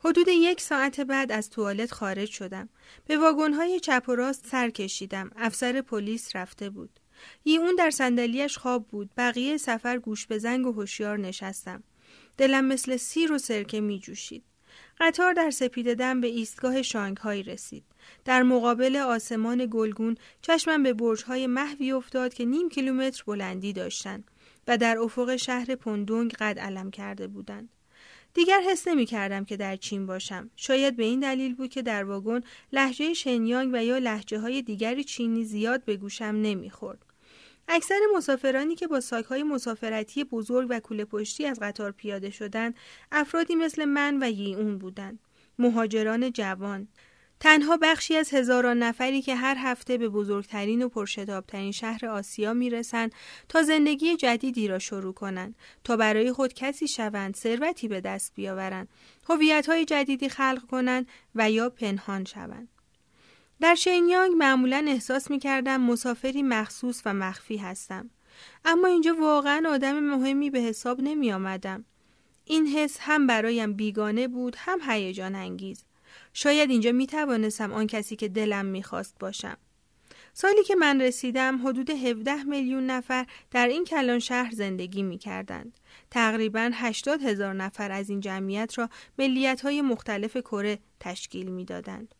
حدود یک ساعت بعد از توالت خارج شدم. به واگن‌های چپ و راست سر کشیدم. افسر پلیس رفته بود. اون در صندلیاش خواب بود. بقیه سفر گوش به زنگ و هوشیار نشستم. دلم مثل سیر و سرکه می جوشید. قطار در سپید دم به ایستگاه شانگهای رسید. در مقابل آسمان گلگون چشمم به برجهای محوی افتاد که نیم کیلومتر بلندی داشتند و در افق شهر پندونگ قد علم کرده بودند. دیگر حس نمی کردم که در چین باشم. شاید به این دلیل بود که در واگن لحجه شنیانگ و یا لحجه های دیگری چینی زیاد به گوشم نمی‌خورد. اکثر مسافرانی که با ساکهای مسافرتی بزرگ و کوله پشتی از قطار پیاده شدند افرادی مثل من و یی اون بودند مهاجران جوان تنها بخشی از هزاران نفری که هر هفته به بزرگترین و پرشتابترین شهر آسیا می‌رسند تا زندگی جدیدی را شروع کنند تا برای خود کسی شوند ثروتی به دست بیاورند هویت‌های جدیدی خلق کنند و یا پنهان شوند در شینیانگ معمولا احساس می کردم مسافری مخصوص و مخفی هستم. اما اینجا واقعا آدم مهمی به حساب نمی آمدم. این حس هم برایم بیگانه بود هم هیجان انگیز. شاید اینجا می توانستم آن کسی که دلم می خواست باشم. سالی که من رسیدم حدود 17 میلیون نفر در این کلان شهر زندگی می کردند. تقریبا 80 هزار نفر از این جمعیت را ملیت های مختلف کره تشکیل می دادند.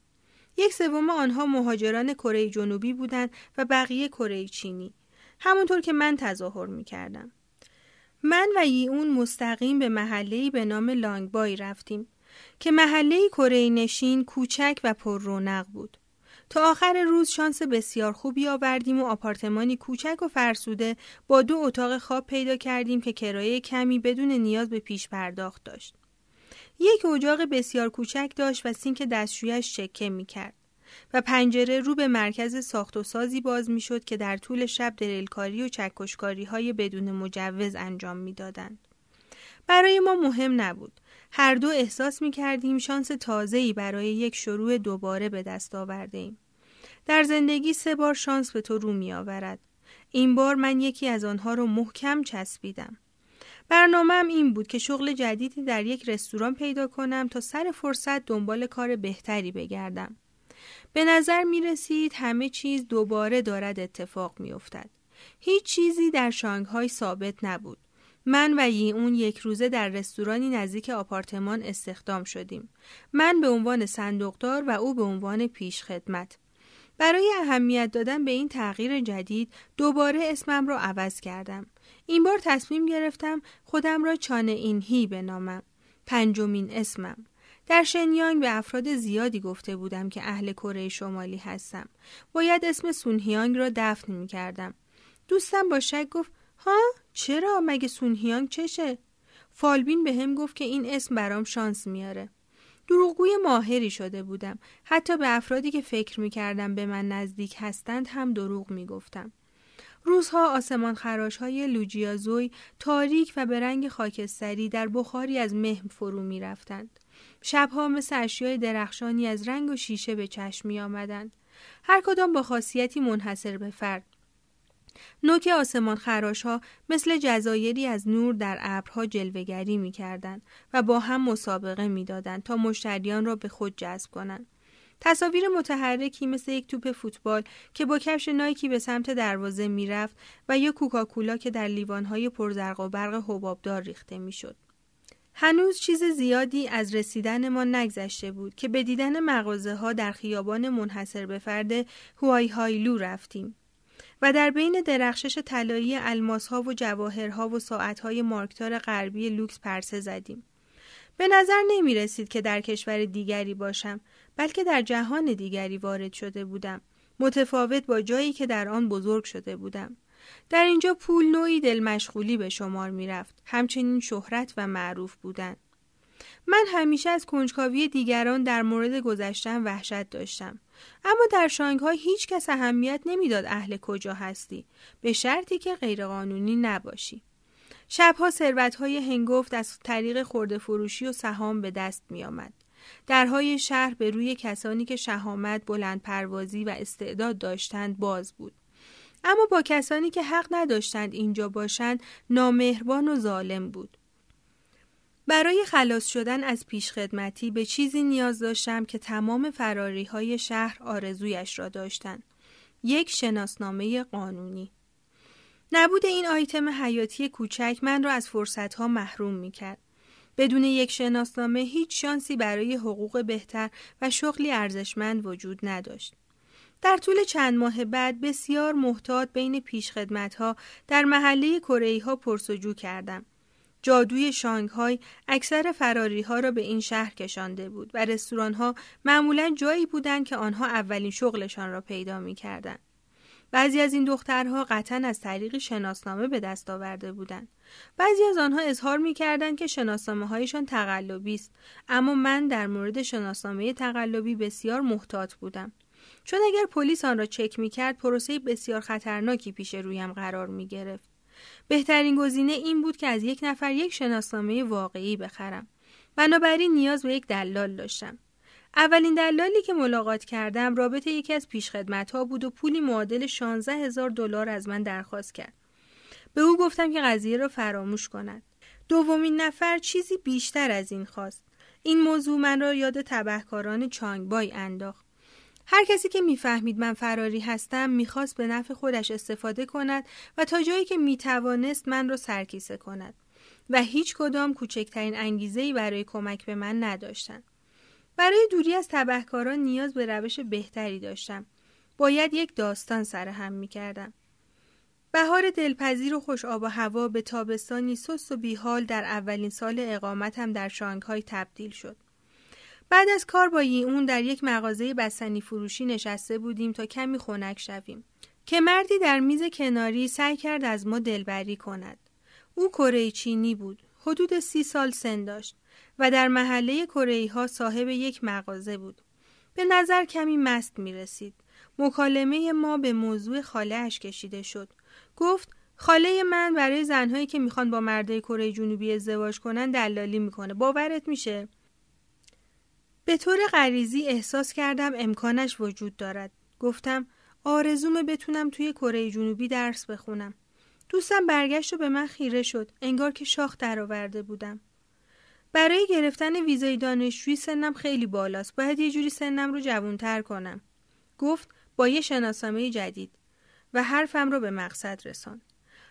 یک سوم آنها مهاجران کره جنوبی بودند و بقیه کره چینی همونطور که من تظاهر می کردم. من و اون مستقیم به محله‌ای به نام لانگبای رفتیم که محله کره نشین کوچک و پر رونق بود. تا آخر روز شانس بسیار خوبی آوردیم و آپارتمانی کوچک و فرسوده با دو اتاق خواب پیدا کردیم که کرایه کمی بدون نیاز به پیش پرداخت داشت. یک اجاق بسیار کوچک داشت و سینک دستشویش چکه می کرد و پنجره رو به مرکز ساخت و سازی باز می شد که در طول شب دریلکاری و چکشکاری های بدون مجوز انجام می دادند. برای ما مهم نبود. هر دو احساس می کردیم شانس تازه‌ای برای یک شروع دوباره به دست آورده ایم. در زندگی سه بار شانس به تو رو می آورد. این بار من یکی از آنها رو محکم چسبیدم. برنامهم این بود که شغل جدیدی در یک رستوران پیدا کنم تا سر فرصت دنبال کار بهتری بگردم. به نظر می رسید همه چیز دوباره دارد اتفاق می افتد. هیچ چیزی در شانگهای ثابت نبود. من و یی اون یک روزه در رستورانی نزدیک آپارتمان استخدام شدیم. من به عنوان صندوقدار و او به عنوان پیشخدمت. برای اهمیت دادن به این تغییر جدید دوباره اسمم را عوض کردم. این بار تصمیم گرفتم خودم را چانه اینهی بنامم. پنجمین اسمم. در شنیانگ به افراد زیادی گفته بودم که اهل کره شمالی هستم. باید اسم سونهیانگ را دفن می کردم. دوستم با شک گفت ها چرا مگه سونهیانگ چشه؟ فالبین به هم گفت که این اسم برام شانس میاره. دروغگوی ماهری شده بودم. حتی به افرادی که فکر می کردم به من نزدیک هستند هم دروغ می گفتم. روزها آسمان خراش های لوجیازوی تاریک و به رنگ خاکستری در بخاری از مهم فرو می رفتند. شبها مثل اشیای درخشانی از رنگ و شیشه به چشم می آمدند. هر کدام با خاصیتی منحصر به فرد. نوک آسمان خراش ها مثل جزایری از نور در ابرها جلوگری می کردن و با هم مسابقه می دادن تا مشتریان را به خود جذب کنند. تصاویر متحرکی مثل یک توپ فوتبال که با کفش نایکی به سمت دروازه می‌رفت و یا کوکاکولا که در لیوانهای پرزرق و برق حبابدار ریخته می‌شد. هنوز چیز زیادی از رسیدن ما نگذشته بود که به دیدن مغازه ها در خیابان منحصر به فرد هوای هایلو رفتیم و در بین درخشش طلایی الماس ها و جواهرها و ساعت های مارکتار غربی لوکس پرسه زدیم. به نظر نمی رسید که در کشور دیگری باشم بلکه در جهان دیگری وارد شده بودم. متفاوت با جایی که در آن بزرگ شده بودم. در اینجا پول نوعی دل مشغولی به شمار می رفت همچنین شهرت و معروف بودن. من همیشه از کنجکاوی دیگران در مورد گذشتن وحشت داشتم. اما در شانگهای هیچ کس اهمیت نمی‌داد اهل کجا هستی به شرطی که غیرقانونی نباشی شبها ثروتهای هنگفت از طریق خورده فروشی و سهام به دست می آمد. درهای شهر به روی کسانی که شهامت، بلند پروازی و استعداد داشتند باز بود. اما با کسانی که حق نداشتند اینجا باشند نامهربان و ظالم بود. برای خلاص شدن از پیشخدمتی به چیزی نیاز داشتم که تمام فراری های شهر آرزویش را داشتند. یک شناسنامه قانونی. نبود این آیتم حیاتی کوچک من را از فرصتها محروم می کرد. بدون یک شناسنامه هیچ شانسی برای حقوق بهتر و شغلی ارزشمند وجود نداشت. در طول چند ماه بعد بسیار محتاط بین پیشخدمتها در محله کره ها پرسجو کردم. جادوی شانگهای اکثر فراری ها را به این شهر کشانده بود و رستوران ها معمولا جایی بودند که آنها اولین شغلشان را پیدا می کردن. بعضی از این دخترها قطعا از طریق شناسنامه به دست آورده بودند. بعضی از آنها اظهار می کردند که شناسنامه هایشان تقلبی است اما من در مورد شناسنامه تقلبی بسیار محتاط بودم. چون اگر پلیس آن را چک می کرد پروسه بسیار خطرناکی پیش رویم قرار می گرفت. بهترین گزینه این بود که از یک نفر یک شناسنامه واقعی بخرم. بنابراین نیاز به یک دلال داشتم. اولین دلالی که ملاقات کردم رابطه یکی از پیشخدمت ها بود و پولی معادل 16 هزار دلار از من درخواست کرد. به او گفتم که قضیه را فراموش کند. دومین نفر چیزی بیشتر از این خواست. این موضوع من را یاد تبهکاران چانگبای انداخت. هر کسی که می‌فهمید من فراری هستم می‌خواست به نفع خودش استفاده کند و تا جایی که می‌توانست من را سرکیسه کند و هیچ کدام کوچکترین انگیزه برای کمک به من نداشتند. برای دوری از تبهکاران نیاز به روش بهتری داشتم. باید یک داستان سرهم می کردم. بهار دلپذیر و خوش آب و هوا به تابستانی سست و بیحال در اولین سال اقامتم در شانگهای تبدیل شد. بعد از کار با اون در یک مغازه بستنی فروشی نشسته بودیم تا کمی خنک شویم که مردی در میز کناری سعی کرد از ما دلبری کند. او کره چینی بود. حدود سی سال سن داشت و در محله کره ها صاحب یک مغازه بود. به نظر کمی مست می رسید. مکالمه ما به موضوع خاله اش کشیده شد. گفت خاله من برای زنهایی که می‌خوان با مردای کره جنوبی ازدواج کنن دلالی می‌کنه. باورت میشه؟ به طور غریزی احساس کردم امکانش وجود دارد. گفتم آرزومه بتونم توی کره جنوبی درس بخونم. دوستم برگشت و به من خیره شد. انگار که شاخ درآورده بودم. برای گرفتن ویزای دانشجویی سنم خیلی بالاست. باید یه جوری سنم رو جوانتر کنم. گفت با یه شناسنامه جدید و حرفم رو به مقصد رسان.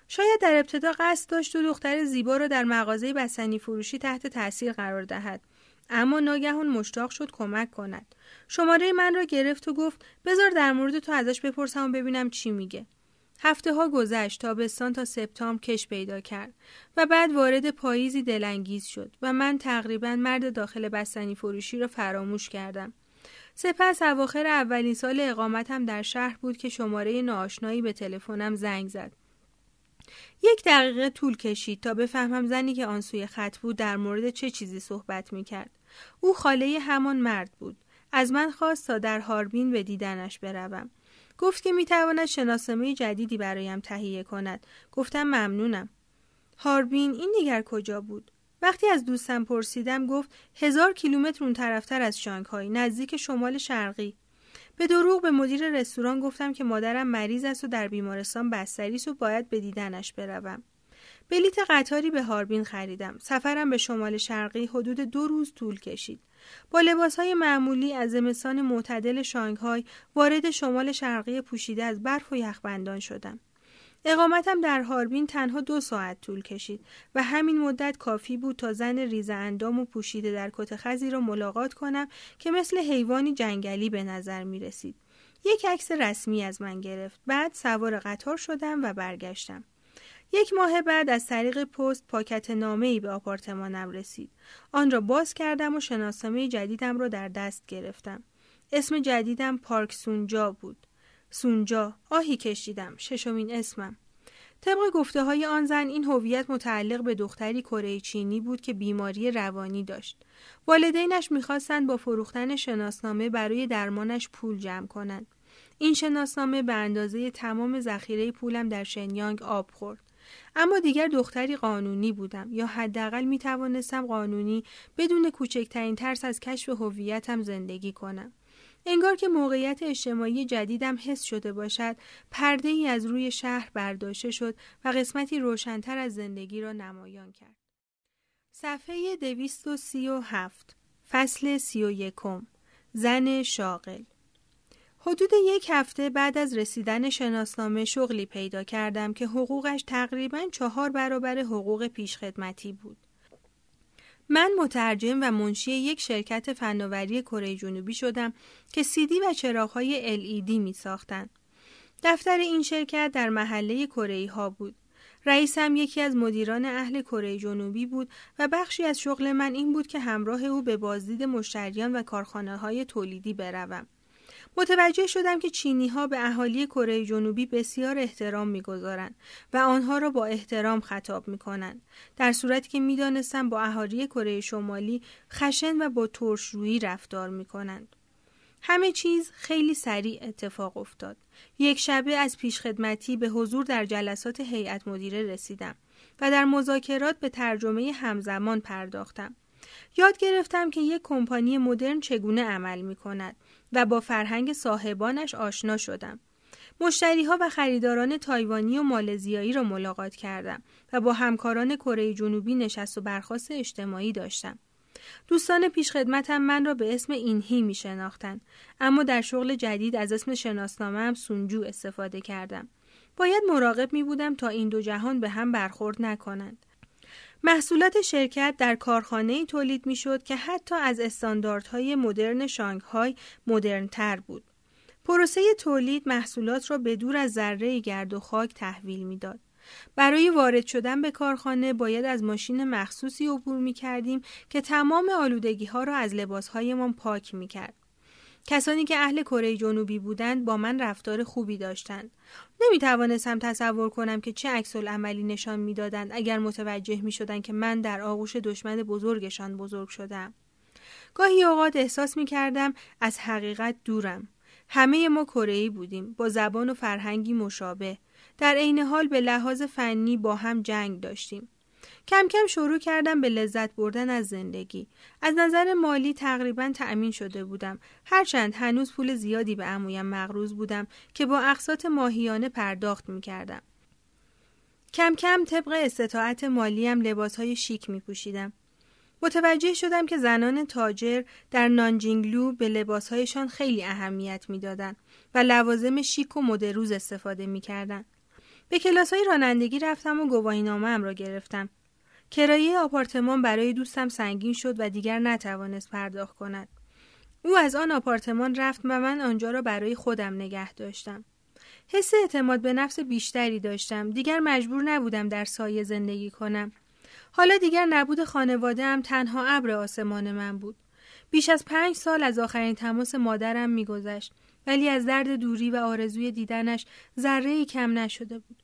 شاید در ابتدا قصد داشت دو دختر زیبا رو در مغازه بسنی فروشی تحت تاثیر قرار دهد اما ناگهان مشتاق شد کمک کند. شماره من را گرفت و گفت بذار در مورد تو ازش بپرسم و ببینم چی میگه. هفته ها گذشت تابستان تا سپتامبر کش پیدا کرد و بعد وارد پاییزی دلانگیز شد و من تقریبا مرد داخل بستنی فروشی را فراموش کردم. سپس اواخر اولین سال اقامتم در شهر بود که شماره ناآشنایی به تلفنم زنگ زد. یک دقیقه طول کشید تا بفهمم زنی که آن سوی خط بود در مورد چه چیزی صحبت می کرد. او خاله همان مرد بود. از من خواست تا در هاربین به دیدنش بروم. گفت که می تواند شناسنامه جدیدی برایم تهیه کند. گفتم ممنونم. هاربین این دیگر کجا بود؟ وقتی از دوستم پرسیدم گفت هزار کیلومتر اون طرفتر از شانگهای نزدیک شمال شرقی. به دروغ به مدیر رستوران گفتم که مادرم مریض است و در بیمارستان بستری است و باید به دیدنش بروم. بلیت قطاری به هاربین خریدم. سفرم به شمال شرقی حدود دو روز طول کشید. با لباس های معمولی از زمستان معتدل شانگهای وارد شمال شرقی پوشیده از برف و یخبندان شدم. اقامتم در هاربین تنها دو ساعت طول کشید و همین مدت کافی بود تا زن ریز اندام و پوشیده در کت خزی را ملاقات کنم که مثل حیوانی جنگلی به نظر می رسید. یک عکس رسمی از من گرفت. بعد سوار قطار شدم و برگشتم. یک ماه بعد از طریق پست پاکت نامه ای به آپارتمانم رسید. آن را باز کردم و شناسنامه جدیدم را در دست گرفتم. اسم جدیدم پارک سونجا بود. سونجا. آهی کشیدم. ششمین اسمم. طبق گفته های آن زن این هویت متعلق به دختری کره چینی بود که بیماری روانی داشت. والدینش می‌خواستند با فروختن شناسنامه برای درمانش پول جمع کنند. این شناسنامه به اندازه تمام ذخیره پولم در شنیانگ آب خورد. اما دیگر دختری قانونی بودم. یا حداقل می توانستم قانونی بدون کوچکترین ترس از کشف هویتم زندگی کنم. انگار که موقعیت اجتماعی جدیدم حس شده باشد پرده ای از روی شهر برداشته شد و قسمتی روشنتر از زندگی را نمایان کرد. صفحه دویست و سی و هفت فصل سی و یکم زن شاغل حدود یک هفته بعد از رسیدن شناسنامه شغلی پیدا کردم که حقوقش تقریبا چهار برابر حقوق پیشخدمتی بود. من مترجم و منشی یک شرکت فناوری کره جنوبی شدم که سیدی و چراغهای LED می. دفتر این شرکت در محله کره ها بود. رئیسم یکی از مدیران اهل کره جنوبی بود و بخشی از شغل من این بود که همراه او به بازدید مشتریان و کارخانه های تولیدی بروم. متوجه شدم که چینی ها به اهالی کره جنوبی بسیار احترام می‌گذارند و آنها را با احترام خطاب می کنند. در صورتی که می‌دانستم با اهالی کره شمالی خشن و با ترشرویی رفتار می کنند. همه چیز خیلی سریع اتفاق افتاد. یک شبه از پیشخدمتی به حضور در جلسات هیئت مدیره رسیدم و در مذاکرات به ترجمه همزمان پرداختم. یاد گرفتم که یک کمپانی مدرن چگونه عمل می کند و با فرهنگ صاحبانش آشنا شدم. مشتری ها و خریداران تایوانی و مالزیایی را ملاقات کردم و با همکاران کره جنوبی نشست و برخواست اجتماعی داشتم. دوستان پیشخدمتم من را به اسم اینهی می شناختن. اما در شغل جدید از اسم شناسنامه هم سونجو استفاده کردم. باید مراقب می بودم تا این دو جهان به هم برخورد نکنند. محصولات شرکت در کارخانه تولید می شد که حتی از استانداردهای مدرن شانگهای مدرنتر بود. پروسه تولید محصولات را به دور از ذره گرد و خاک تحویل می‌داد. برای وارد شدن به کارخانه باید از ماشین مخصوصی عبور می کردیم که تمام آلودگی ها را از لباس هایمان پاک می کرد. کسانی که اهل کره جنوبی بودند با من رفتار خوبی داشتند. نمی توانستم تصور کنم که چه عکس عملی نشان می‌دادند اگر متوجه می شدن که من در آغوش دشمن بزرگشان بزرگ شدم. گاهی اوقات احساس می کردم از حقیقت دورم. همه ما کره بودیم با زبان و فرهنگی مشابه. در عین حال به لحاظ فنی با هم جنگ داشتیم. کم کم شروع کردم به لذت بردن از زندگی. از نظر مالی تقریبا تأمین شده بودم. هرچند هنوز پول زیادی به امویم مغروز بودم که با اقساط ماهیانه پرداخت می کردم. کم کم طبق استطاعت مالیم لباس های شیک می پوشیدم. متوجه شدم که زنان تاجر در نانجینگلو به لباسهایشان خیلی اهمیت می‌دادند و لوازم شیک و مدروز استفاده می‌کردند. به کلاس های رانندگی رفتم و گواهی ام را گرفتم. کرایه آپارتمان برای دوستم سنگین شد و دیگر نتوانست پرداخت کند. او از آن آپارتمان رفت و من آنجا را برای خودم نگه داشتم. حس اعتماد به نفس بیشتری داشتم. دیگر مجبور نبودم در سایه زندگی کنم. حالا دیگر نبود خانواده هم تنها ابر آسمان من بود. بیش از پنج سال از آخرین تماس مادرم میگذشت ولی از درد دوری و آرزوی دیدنش ذره کم نشده بود.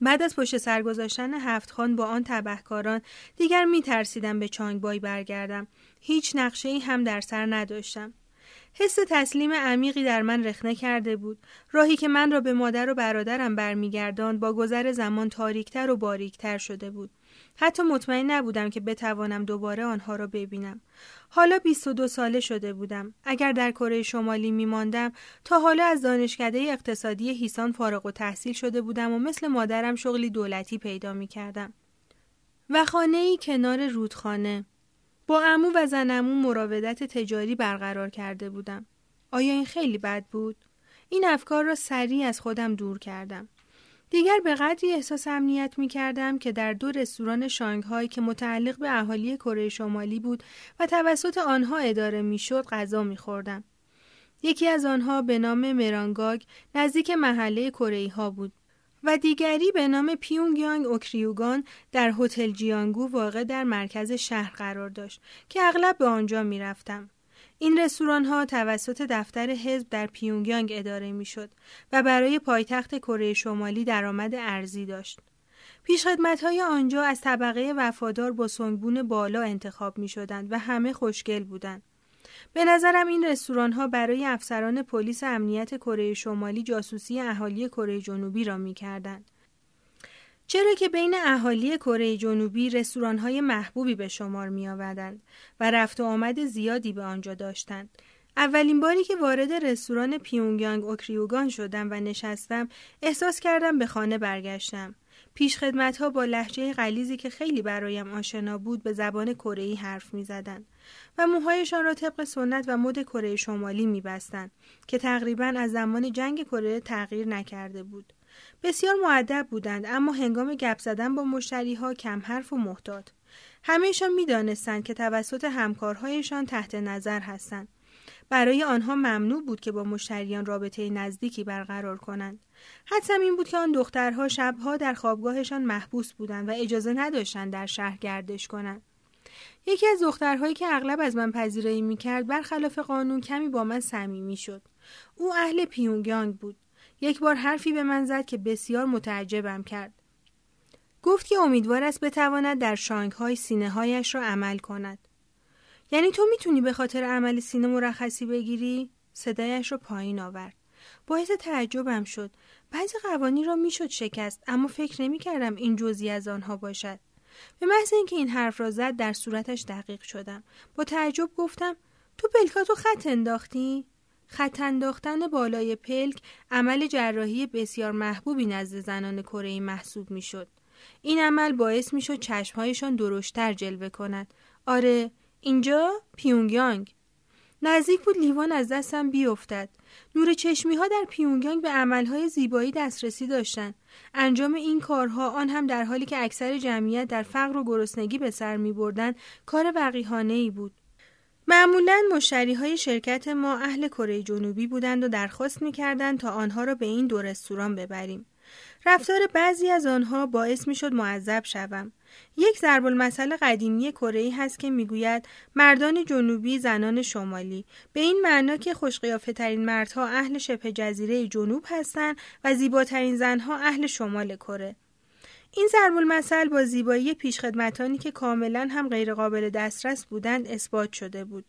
بعد از پشت سر گذاشتن هفت خان با آن تبهکاران دیگر می ترسیدم به چانگبای برگردم. هیچ نقشه ای هم در سر نداشتم. حس تسلیم عمیقی در من رخنه کرده بود. راهی که من را به مادر و برادرم برمیگرداند با گذر زمان تاریکتر و باریکتر شده بود. حتی مطمئن نبودم که بتوانم دوباره آنها را ببینم. حالا 22 ساله شده بودم. اگر در کره شمالی می ماندم تا حالا از دانشکده اقتصادی هیسان فارغ و تحصیل شده بودم و مثل مادرم شغلی دولتی پیدا می کردم. و خانه ای کنار رودخانه. با امو و زنمو مراودت تجاری برقرار کرده بودم. آیا این خیلی بد بود؟ این افکار را سریع از خودم دور کردم. دیگر به قدری احساس امنیت می کردم که در دو رستوران شانگهای که متعلق به اهالی کره شمالی بود و توسط آنها اداره می شد غذا می خوردم. یکی از آنها به نام مرانگاگ نزدیک محله کره ها بود و دیگری به نام پیونگیانگ اوکریوگان در هتل جیانگو واقع در مرکز شهر قرار داشت که اغلب به آنجا می رفتم. این رستوران ها توسط دفتر حزب در پیونگیانگ اداره می‌شد و برای پایتخت کره شمالی درآمد ارزی داشت. پیشخدمت های آنجا از طبقه وفادار با سنگبون بالا انتخاب می شدند و همه خوشگل بودند. به نظرم این رستوران ها برای افسران پلیس امنیت کره شمالی جاسوسی اهالی کره جنوبی را می کردند. چرا که بین اهالی کره جنوبی های محبوبی به شمار می آوردند و رفت و آمد زیادی به آنجا داشتند. اولین باری که وارد رستوران پیونگیانگ اوکریوگان شدم و نشستم احساس کردم به خانه برگشتم. پیشخدمت ها با لحجه غلیزی که خیلی برایم آشنا بود به زبان کره حرف می زدن و موهایشان را طبق سنت و مد کره شمالی می بستن که تقریبا از زمان جنگ کره تغییر نکرده بود. بسیار معدب بودند اما هنگام گپ زدن با مشتری ها کم حرف و محتاط. همهشان می دانستند که توسط همکارهایشان تحت نظر هستند. برای آنها ممنوع بود که با مشتریان رابطه نزدیکی برقرار کنند. حدسم این بود که آن دخترها شبها در خوابگاهشان محبوس بودند و اجازه نداشتند در شهر گردش کنند. یکی از دخترهایی که اغلب از من پذیرایی می‌کرد برخلاف قانون کمی با من صمیمی شد. او اهل پیونگیانگ بود. یک بار حرفی به من زد که بسیار متعجبم کرد. گفت که امیدوار است بتواند در شانگهای سینه هایش را عمل کند. یعنی تو می‌تونی به خاطر عمل سینه مرخصی بگیری؟ صدایش را پایین آورد. باعث تعجبم شد. بعضی قوانی را می‌شد شکست اما فکر نمی کردم این جزی از آنها باشد. به محض اینکه این حرف را زد در صورتش دقیق شدم. با تعجب گفتم تو پلکاتو خط انداختی؟ خط انداختن بالای پلک عمل جراحی بسیار محبوبی نزد زنان کره محسوب می‌شد. این عمل باعث می‌شد چشمهایشان درشتر جلوه کند. آره اینجا پیونگیانگ نزدیک بود لیوان از دستم بیفتد نور چشمی ها در پیونگیانگ به عملهای زیبایی دسترسی داشتند انجام این کارها آن هم در حالی که اکثر جمعیت در فقر و گرسنگی به سر می بردن کار وقیحانه ای بود معمولا مشتری های شرکت ما اهل کره جنوبی بودند و درخواست می تا آنها را به این دو رستوران ببریم. رفتار بعضی از آنها باعث می شد معذب شوم. یک ضرب المثل قدیمی کره هست که می‌گوید مردان جنوبی زنان شمالی. به این معنا که خوشقیافه ترین مردها اهل شبه جزیره جنوب هستند و زیباترین زنها اهل شمال کره. این ضرب المثل با زیبایی پیشخدمتانی که کاملا هم غیرقابل دسترس بودند اثبات شده بود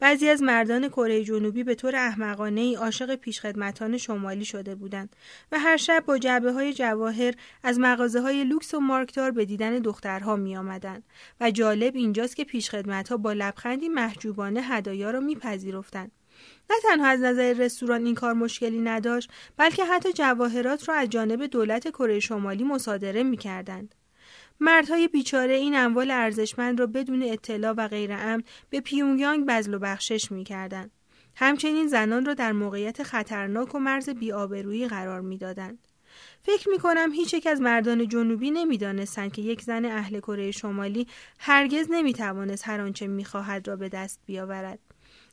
بعضی از مردان کره جنوبی به طور احمقانه ای عاشق پیشخدمتان شمالی شده بودند و هر شب با جعبه های جواهر از مغازه های لوکس و مارکدار به دیدن دخترها می آمدن. و جالب اینجاست که پیشخدمتها با لبخندی محجوبانه هدایا را میپذیرفتند نه تنها از نظر رستوران این کار مشکلی نداشت بلکه حتی جواهرات را از جانب دولت کره شمالی مصادره می کردند. مردهای بیچاره این اموال ارزشمند را بدون اطلاع و غیر امن به پیونگیانگ بزل و بخشش می کردن. همچنین زنان را در موقعیت خطرناک و مرز بیآبرویی قرار می‌دادند. فکر می کنم هیچ یک از مردان جنوبی نمی‌دانستند که یک زن اهل کره شمالی هرگز نمی توانست هر آنچه می خواهد را به دست بیاورد.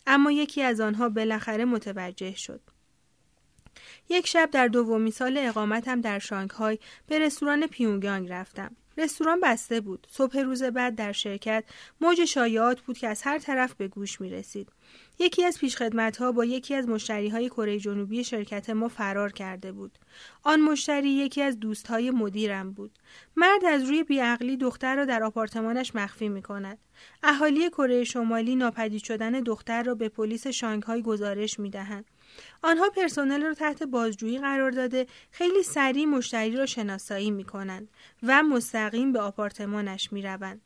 اما یکی از آنها بالاخره متوجه شد. یک شب در دومی سال اقامتم در شانگهای به رستوران پیونگیانگ رفتم. رستوران بسته بود. صبح روز بعد در شرکت موج شایعات بود که از هر طرف به گوش می رسید. یکی از پیشخدمتها با یکی از مشتری های کره جنوبی شرکت ما فرار کرده بود. آن مشتری یکی از دوستهای مدیرم بود. مرد از روی بیعقلی دختر را در آپارتمانش مخفی می کند. اهالی کره شمالی ناپدید شدن دختر را به پلیس شانگهای گزارش می دهند. آنها پرسنل را تحت بازجویی قرار داده خیلی سریع مشتری را شناسایی می کنند و مستقیم به آپارتمانش می روند.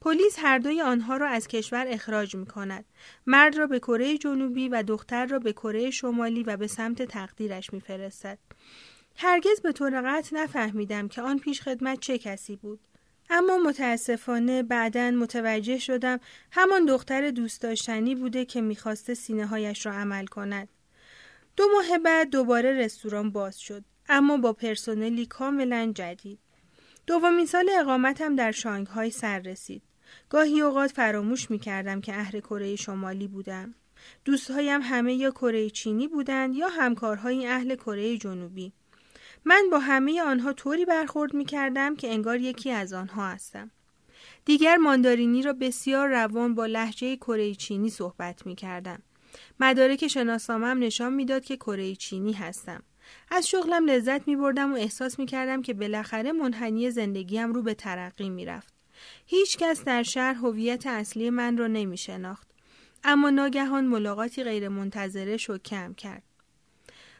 پلیس هر دوی آنها را از کشور اخراج می کند. مرد را به کره جنوبی و دختر را به کره شمالی و به سمت تقدیرش می فرستد. هرگز به طور قطع نفهمیدم که آن پیش خدمت چه کسی بود. اما متاسفانه بعدا متوجه شدم همان دختر دوست داشتنی بوده که می‌خواسته سینه هایش را عمل کند. دو ماه بعد دوباره رستوران باز شد اما با پرسنلی کاملا جدید. دومین سال اقامتم در شانگهای سر رسید. گاهی اوقات فراموش می کردم که اهل کره شمالی بودم. دوستهایم همه یا کره چینی بودند یا همکارهای اهل کره جنوبی. من با همه آنها طوری برخورد می کردم که انگار یکی از آنها هستم. دیگر ماندارینی را بسیار روان با لحجه کره چینی صحبت می کردم. مدارک شناسنامه‌ام نشان می‌داد که کره چینی هستم. از شغلم لذت می بردم و احساس می کردم که بالاخره منحنی زندگیم رو به ترقی می رفت. هیچ کس در شهر هویت اصلی من را نمی شناخت. اما ناگهان ملاقاتی غیرمنتظره کم کرد.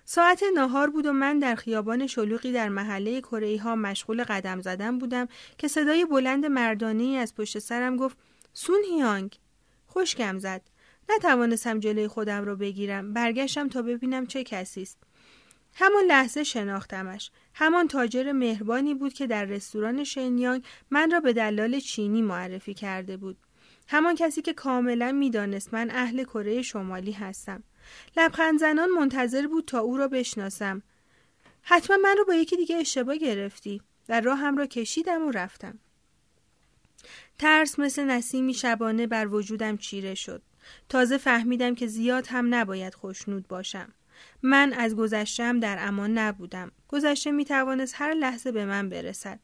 ساعت ناهار بود و من در خیابان شلوغی در محله کره ها مشغول قدم زدن بودم که صدای بلند مردانه از پشت سرم گفت سون هیانگ خوشگم زد نتوانستم جلوی خودم را بگیرم برگشتم تا ببینم چه کسی است همان لحظه شناختمش. همان تاجر مهربانی بود که در رستوران شنیانگ من را به دلال چینی معرفی کرده بود. همان کسی که کاملا می‌دانست من اهل کره شمالی هستم. لبخند زنان منتظر بود تا او را بشناسم. حتما من رو با یکی دیگه اشتباه گرفتی. در راهم را کشیدم و رفتم. ترس مثل نسیمی شبانه بر وجودم چیره شد. تازه فهمیدم که زیاد هم نباید خوشنود باشم. من از گذشتم در امان نبودم. گذشته می توانست هر لحظه به من برسد.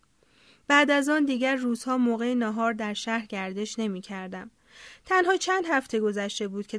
بعد از آن دیگر روزها موقع نهار در شهر گردش نمی کردم. تنها چند هفته گذشته بود که در